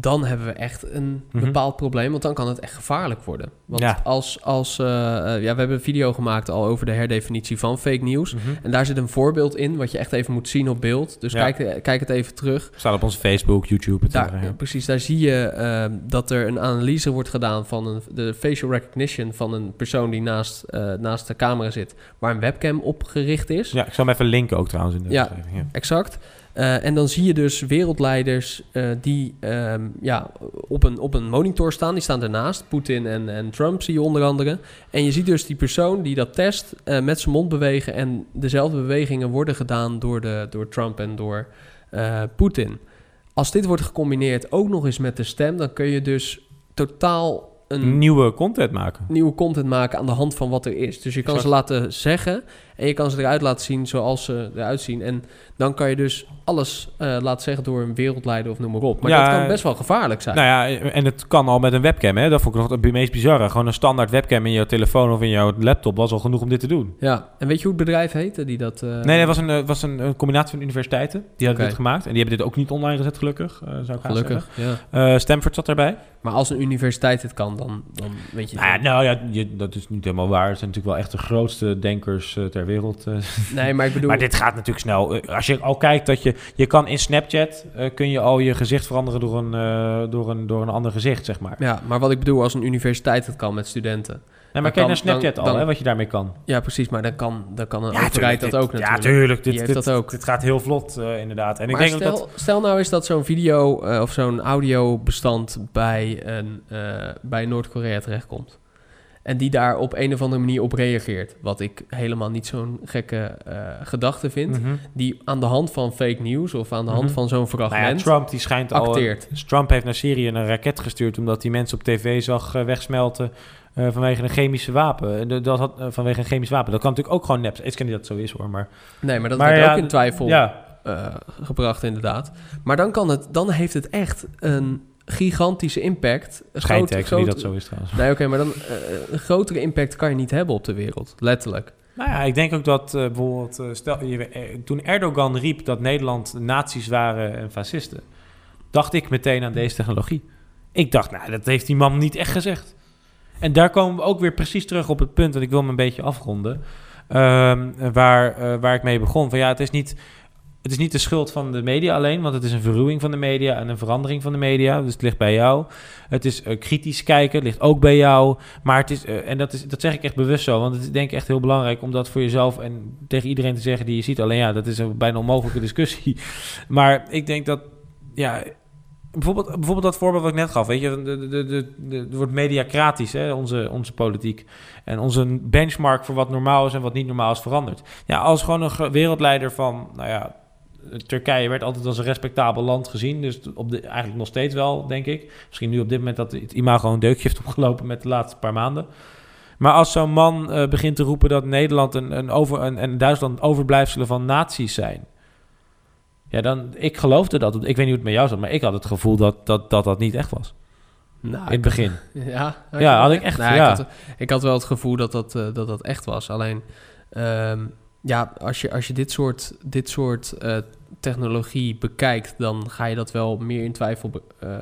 dan hebben we echt een Mhm. bepaald probleem. Want dan kan het echt gevaarlijk worden. Want Ja. als, als eh, eh, ja, we hebben een video gemaakt al over de herdefinitie van fake news. Mhm. En daar zit een voorbeeld in, wat je echt even moet zien op beeld. Dus Ja. kijk, eh, kijk het even terug. staat op onze Facebook, YouTube, et Daar, cetera, ja. Precies, daar zie je eh, dat er een analyse wordt gedaan van een, de facial recognition van een persoon die naast, naast de camera zit, waar een webcam op gericht is. Ja, ik zal hem even linken ook trouwens in de ja. exact. Eh, en dan zie je dus wereldleiders eh, die ehm, ja, op, een, op een monitor staan. Die staan ernaast. Poetin en, en Trump zie je onder andere. En je ziet dus die persoon die dat test eh, met zijn mond bewegen. En dezelfde bewegingen worden gedaan door, de, door Trump en door Poetin. Als dit wordt gecombineerd ook nog eens met de stem, dan kun je dus totaal een Nieuwe content maken. nieuwe content maken aan de hand van wat er is. Dus je kan Exact. ze laten zeggen en je kan ze eruit laten zien zoals ze eruit zien. En dan kan je dus alles eh, laten zeggen door een wereldleider of noem maar op. Maar Ja, dat kan best wel gevaarlijk zijn. Nou ja, en het kan al met een webcam, hè. Dat vond ik nog het meest bizarre. Gewoon een standaard webcam in jouw telefoon of in jouw laptop was al genoeg om dit te doen. Ja, en weet je hoe het bedrijf heette die dat... eh, Nee, nee, het was een, eh, was een, een combinatie van universiteiten. Die hadden dit gemaakt. En die hebben dit ook niet online gezet, gelukkig. eh, zou ik Gelukkig, ja. Eh, Stanford zat erbij. Maar als een universiteit het kan, dan, dan weet je... Nou ja, nou ja, je, dat is niet helemaal waar. Het zijn natuurlijk wel echt de grootste denkers eh, ter wereld. eh. Nee, maar ik bedoel... Maar dit gaat natuurlijk snel. Eh, Als je al kijkt dat je... Je kan in Snapchat... eh, kun je al je gezicht veranderen door een, door, een, door een ander gezicht, zeg maar. Ja, maar wat ik bedoel, als een universiteit het kan met studenten... Nee, maar kijk naar Snapchat dan- al, dan- hè, wat je daarmee kan. Ja, precies, maar dan kan, dan kan een Ja, overheid dat ook natuurlijk. Ja, tuurlijk. Dit, dit, dat ook. Dit gaat heel vlot, inderdaad. En maar ik denk stel, dat... stel nou eens dat zo'n video of zo'n audiobestand bij, een, bij Noord-Korea terechtkomt. En die daar op een of andere manier op reageert. Wat ik helemaal niet zo'n gekke eh, gedachte vind. Mhm. Die aan de hand van fake news of aan de hand Mhm. van zo'n fragment Nou ja, Trump die schijnt al... acteert. Dus Trump heeft naar Syrië een raket gestuurd... omdat hij mensen op tv zag eh, wegsmelten... eh, vanwege een chemische wapen. Dat had, eh, vanwege een chemisch wapen. Dat kan natuurlijk ook gewoon nep zijn. Ik ken niet dat het zo is hoor, maar... Nee, maar dat Maar ja, ook in twijfel ja. eh, gebracht inderdaad. Maar dan, kan het, dan heeft het echt een gigantische impact. Een Schijnt eigenlijk niet dat zo is trouwens. Nee, oké, maar dan eh, een grotere impact kan je niet hebben op de wereld. Letterlijk. Nou ja, ik denk ook dat eh, bijvoorbeeld... eh, stel, je, toen Erdogan riep dat Nederland nazi's waren en fascisten... dacht ik meteen aan deze technologie. Ik dacht, nou, dat heeft die man niet echt gezegd. En daar komen we ook weer precies terug op het punt... en ik wil me een beetje afronden... ehm, waar, waar ik mee begon. Van ja, het is niet... Het is niet de schuld van de media alleen, want het is een verruwing van de media en een verandering van de media. Dus het ligt bij jou. Het is eh, kritisch kijken, ligt ook bij jou. Maar het is, eh, en dat, is, dat zeg ik echt bewust zo, want het is denk ik echt heel belangrijk om dat voor jezelf en tegen iedereen te zeggen die je ziet. Alleen ja, dat is een bijna onmogelijke discussie. Maar ik denk dat, ja, bijvoorbeeld, bijvoorbeeld dat voorbeeld wat ik net gaf, weet je, de, de, de, de, wordt mediacratisch, hè, onze, onze politiek. En onze benchmark voor wat normaal is en wat niet normaal is veranderd. Ja, als gewoon een wereldleider van, nou ja, Turkije werd altijd als een respectabel land gezien. Dus op de, eigenlijk nog steeds wel, denk ik. Misschien nu op dit moment dat het imago een deukje heeft opgelopen met de laatste paar maanden. Maar als zo'n man eh, begint te roepen dat Nederland en, en, over, en, en Duitsland overblijfselen van naties zijn. Ja, dan, ik geloofde dat. Ik weet niet hoe het met jou zat, maar ik had het gevoel dat dat, dat, dat niet echt was. Nou, in het begin. Ja, ja, had ik echt. Nou, ja. ik, had, ik had wel het gevoel dat dat, eh, dat, dat echt was. Alleen, ehm, ja, als je, als je dit soort, dit soort eh, technologie bekijkt, dan ga je dat wel meer in twijfel be- eh,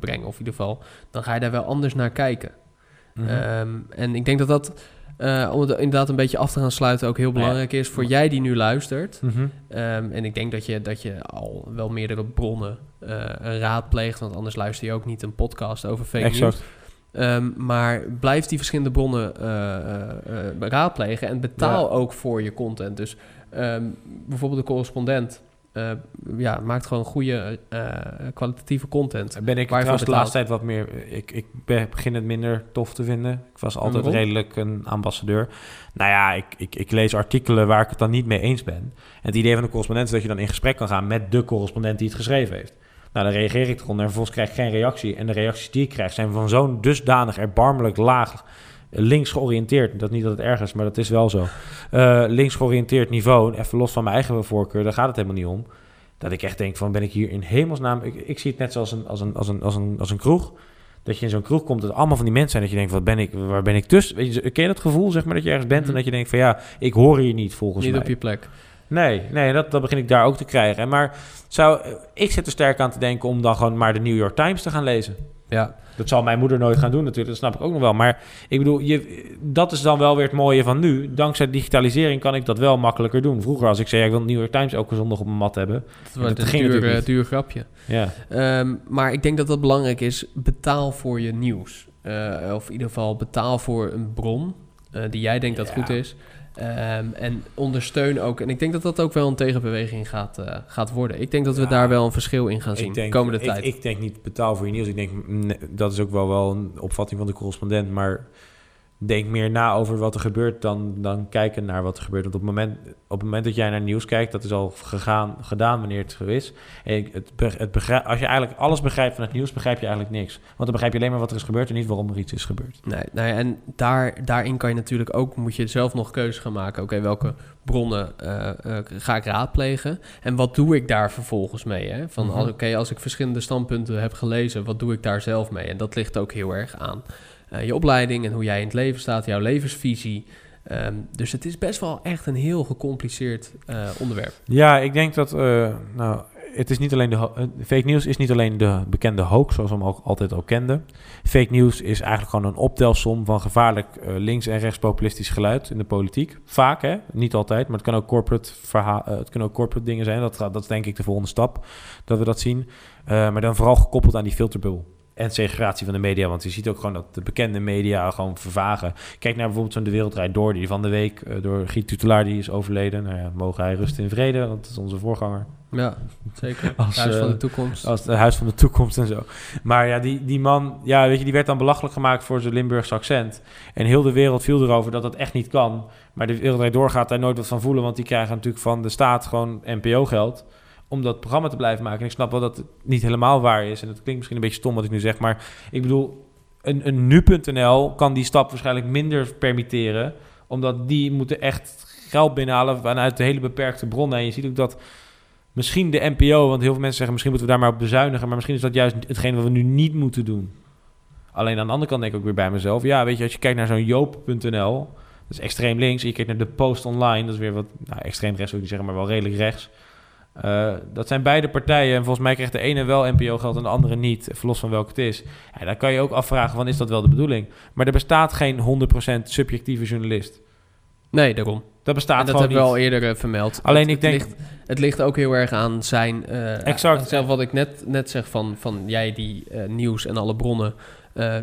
brengen. Of in ieder geval, dan ga je daar wel anders naar kijken. Mhm. Ehm, en ik denk dat dat, eh, om het inderdaad een beetje af te gaan sluiten, ook heel ja. belangrijk is voor jij die nu luistert. Mhm. Ehm, en ik denk dat je, dat je al wel meerdere bronnen eh, raadpleegt, want anders luister je ook niet een podcast over fake Exact. news. Ehm, maar blijf die verschillende bronnen raadplegen en betaal ook voor je content. Dus bijvoorbeeld de correspondent eh, ja, maakt gewoon goede eh, kwalitatieve content. Ben ik trouwens de laatste tijd wat meer... Ik, ik be- begin het minder tof te vinden. Ik was altijd waarom? redelijk een ambassadeur. Nou ja, ik, ik, ik lees artikelen waar ik het dan niet mee eens ben. En het idee van de correspondent is dat je dan in gesprek kan gaan... met de correspondent die het geschreven heeft. Nou, dan reageer ik eronder en vervolgens krijg ik geen reactie. En de reacties die ik krijg zijn van zo'n dusdanig erbarmelijk laag... links georiënteerd. Dat niet dat het erg is, maar dat is wel zo. Eh, links georiënteerd niveau, even los van mijn eigen voorkeur... daar gaat het helemaal niet om. Dat ik echt denk van, ben ik hier in hemelsnaam... Ik, ik zie het net zoals een, als een, als een, als een, als een kroeg. Dat je in zo'n kroeg komt, dat allemaal van die mensen zijn... dat je denkt, wat ben ik, waar ben ik tussen? Weet je, ken je dat gevoel, zeg maar, dat je ergens bent... en dat je denkt van, ja, ik hoor hier niet volgens Niet mij. op je plek. Nee, nee dat, dat begin ik daar ook te krijgen. En Maar zou, ik zit er sterk aan te denken om dan gewoon maar de New York Times te gaan lezen. Ja. Dat zal mijn moeder nooit gaan doen natuurlijk, dat snap ik ook nog wel. Maar ik bedoel, je, dat is dan wel weer het mooie van nu. Dankzij digitalisering kan ik dat wel makkelijker doen. Vroeger als ik zei, ja, ik wil de New York Times elke zondag op mijn mat hebben. Dat wordt een ging duur, natuurlijk eh, duur grapje. Ja. Ehm, maar ik denk dat dat belangrijk is. Betaal voor je nieuws. Eh, of in ieder geval betaal voor een bron eh, die jij denkt dat goed is. Ehm, en ondersteun ook. En ik denk dat dat ook wel een tegenbeweging gaat, eh, gaat worden. Ik denk dat we daar wel een verschil in gaan zien de komende ik, tijd. Ik denk niet betaal voor je nieuws. Ik denk, nee, dat is ook wel, wel een opvatting van de correspondent. Maar denk meer na over wat er gebeurt dan, dan kijken naar wat er gebeurt. Want op het, moment, op het moment dat jij naar nieuws kijkt, dat is al gegaan, gedaan wanneer het zo is. En het, het begrijp, als je eigenlijk alles begrijpt van het nieuws, begrijp je eigenlijk niks. Want dan begrijp je alleen maar wat er is gebeurd en niet waarom er iets is gebeurd. Nee, ja, en daar, daarin kan je natuurlijk ook, moet je zelf nog keuzes gaan maken. Oké, welke bronnen eh, eh, ga ik raadplegen? En wat doe ik daar vervolgens mee? Hè? Van, Mhm. Oké, als ik verschillende standpunten heb gelezen, wat doe ik daar zelf mee? En dat ligt ook heel erg aan je opleiding en hoe jij in het leven staat, jouw levensvisie. Ehm, dus het is best wel echt een heel gecompliceerd eh, onderwerp. Ja, ik denk dat. eh, nou, het is niet alleen de eh, fake news is niet alleen de bekende hoax, zoals we hem ook altijd al kenden. Fake news is eigenlijk gewoon een optelsom van gevaarlijk eh, links- en rechtspopulistisch geluid in de politiek. Vaak, hè? Niet altijd, maar het kan ook corporate, eh, het kunnen ook corporate dingen zijn. Dat, dat is denk ik de volgende stap dat we dat zien. Eh, maar dan vooral gekoppeld aan die filterbubbel. En segregatie van de media, want je ziet ook gewoon dat de bekende media gewoon vervagen. Kijk naar bijvoorbeeld zo'n De Wereld Door, die van de week eh, door Giet Tutelaar, die is overleden. Nou ja, mogen hij rusten in vrede, want dat is onze voorganger. Ja, zeker. Huis van eh, de toekomst. Als het huis van de toekomst en zo. Maar ja, die, die man, ja, weet je, die werd dan belachelijk gemaakt voor zijn Limburgse accent. En heel de wereld viel erover dat dat echt niet kan. Maar de wereld Draait door gaat daar nooit wat van voelen, want die krijgen natuurlijk van de staat gewoon NPO-geld om dat programma te blijven maken. En ik snap wel dat het niet helemaal waar is. En het klinkt misschien een beetje stom wat ik nu zeg, maar ik bedoel, een, een nu.nl kan die stap waarschijnlijk minder permitteren, omdat die moeten echt geld binnenhalen vanuit de hele beperkte bronnen. En je ziet ook dat misschien de NPO, want heel veel mensen zeggen misschien moeten we daar maar op bezuinigen, maar misschien is dat juist hetgeen wat we nu niet moeten doen. Alleen aan de andere kant denk ik ook weer bij mezelf, ja, weet je, als je kijkt naar zo'n joop.nl, dat is extreem links, en je kijkt naar de Post Online, dat is weer wat, nou, extreem rechts wil ik niet zeggen, maar wel redelijk rechts. Uh, dat zijn beide partijen. En volgens mij krijgt de ene wel NPO-geld en de andere niet. Verlos van welke het is. Ja, dan kan je ook afvragen: van, is dat wel de bedoeling? Maar er bestaat geen 100% subjectieve journalist. Nee, daarom. Dat bestaat en dat hebben we al eerder uh, vermeld. Alleen het, ik denk. Het ligt, het ligt, ook heel erg aan zijn. Uh, exact. Zelf wat ik net, net zeg van, van jij die uh, nieuws en alle bronnen.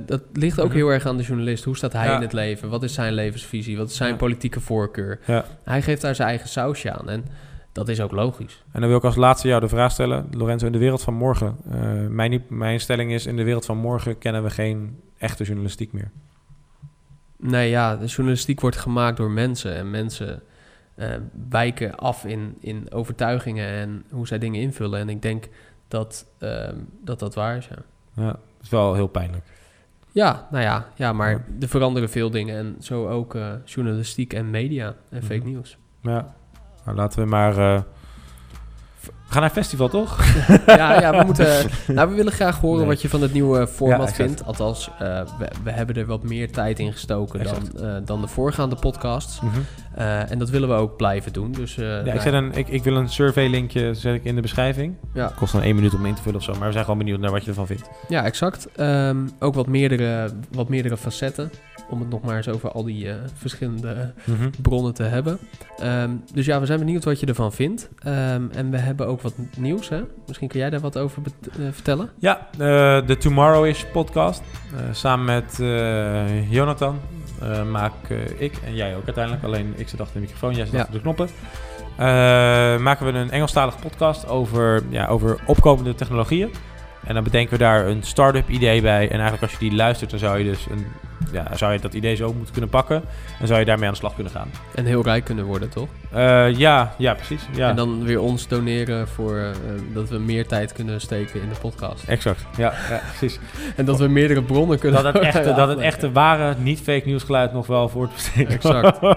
Dat ligt ook mm -hmm. heel erg aan de journalist. Hoe staat hij ja. in het leven? Wat is zijn levensvisie? Wat is zijn ja. politieke voorkeur? Ja. Hij geeft daar zijn eigen sausje aan. En dat is ook logisch. En dan wil ik als laatste jou de vraag stellen, Lorenzo, in de wereld van morgen. Uh, mijn, mijn stelling is, in de wereld van morgen kennen we geen echte journalistiek meer. Nee, ja, de journalistiek wordt gemaakt door mensen. En mensen uh, wijken af in, in overtuigingen en hoe zij dingen invullen. En ik denk dat uh, dat, dat waar is, ja. Ja, dat is wel heel pijnlijk. Ja, nou ja, ja maar ja. er veranderen veel dingen. En zo ook uh, journalistiek en media en fake Mhm. nieuws. Ja, nou, laten we maar uh, We gaan naar festival, toch? ja, ja, we moeten... Nou, we willen graag horen Nee. wat je van het nieuwe format Ja, vindt. Althans, eh, we, we hebben er wat meer tijd in gestoken dan, eh, dan de voorgaande podcasts. Mhm. Eh, en dat willen we ook blijven doen. Dus, Ja, ik, zet een, ik, ik wil een survey-linkje zet ik in de beschrijving. Ja. Kost dan één minuut om in te vullen of zo. Maar we zijn gewoon benieuwd naar wat je ervan vindt. Ja, exact. Ehm, ook wat meerdere, wat meerdere facetten. Om het nog maar eens over al die verschillende Mhm. bronnen te hebben. Ehm, dus ja, we zijn benieuwd wat je ervan vindt. Ehm, en we hebben ook wat nieuws, hè? Misschien kun jij daar wat over eh, vertellen? Ja, eh, de Tomorrow-ish podcast. Eh, samen met Jonathan maak ik en jij ook uiteindelijk. Alleen ik zit achter de microfoon, jij zit Ja. achter de knoppen. Maken we een Engelstalige podcast over, ja, over opkomende technologieën. En dan bedenken we daar een start-up idee bij. En eigenlijk als je die luistert, dan zou je dus een, ja, zou je dat idee zo moeten kunnen pakken. En zou je daarmee aan de slag kunnen gaan. En heel rijk kunnen worden, toch? Eh, ja, ja, precies. Ja. En dan weer ons doneren voor eh, dat we meer tijd kunnen steken in de podcast. Exact, ja, ja precies. en dat we meerdere bronnen kunnen Dat het echte, dat het echte ware, niet fake nieuws geluid nog wel voor te besteden. Exact.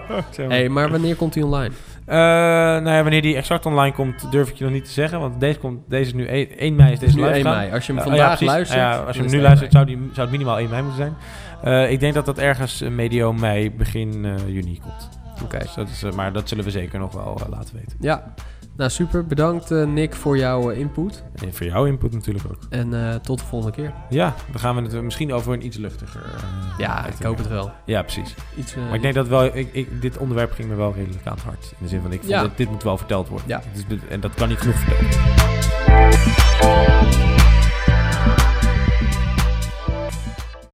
Hey, maar wanneer komt hij online? Eh, nou ja, wanneer die exact online komt, durf ik je nog niet te zeggen. Want deze, komt, deze is nu 1, 1 mei is deze Nu live 1 gaan. mei. Als je hem Eh, vandaag luistert, Ja, als je hem nu het 1 luistert, zou, die, zou het minimaal 1 mei moeten zijn. Eh, ik denk dat dat ergens medio mei, begin juni komt. Oké. Dus dat is, maar dat zullen we zeker nog wel laten weten. Ja, nou super. Bedankt eh, Nick voor jouw eh, input. En voor jouw input natuurlijk ook. En eh, tot de volgende keer. Ja, dan gaan we het misschien over een iets luchtiger. Ja, ik hoop het wel. Ja, precies. Iets, maar ik denk dat wel, ik, ik, dit onderwerp ging me wel redelijk aan het hart. In de zin van, ik vond Ja. dat dit moet wel verteld worden. Ja. Dus, en dat kan niet genoeg verteld worden.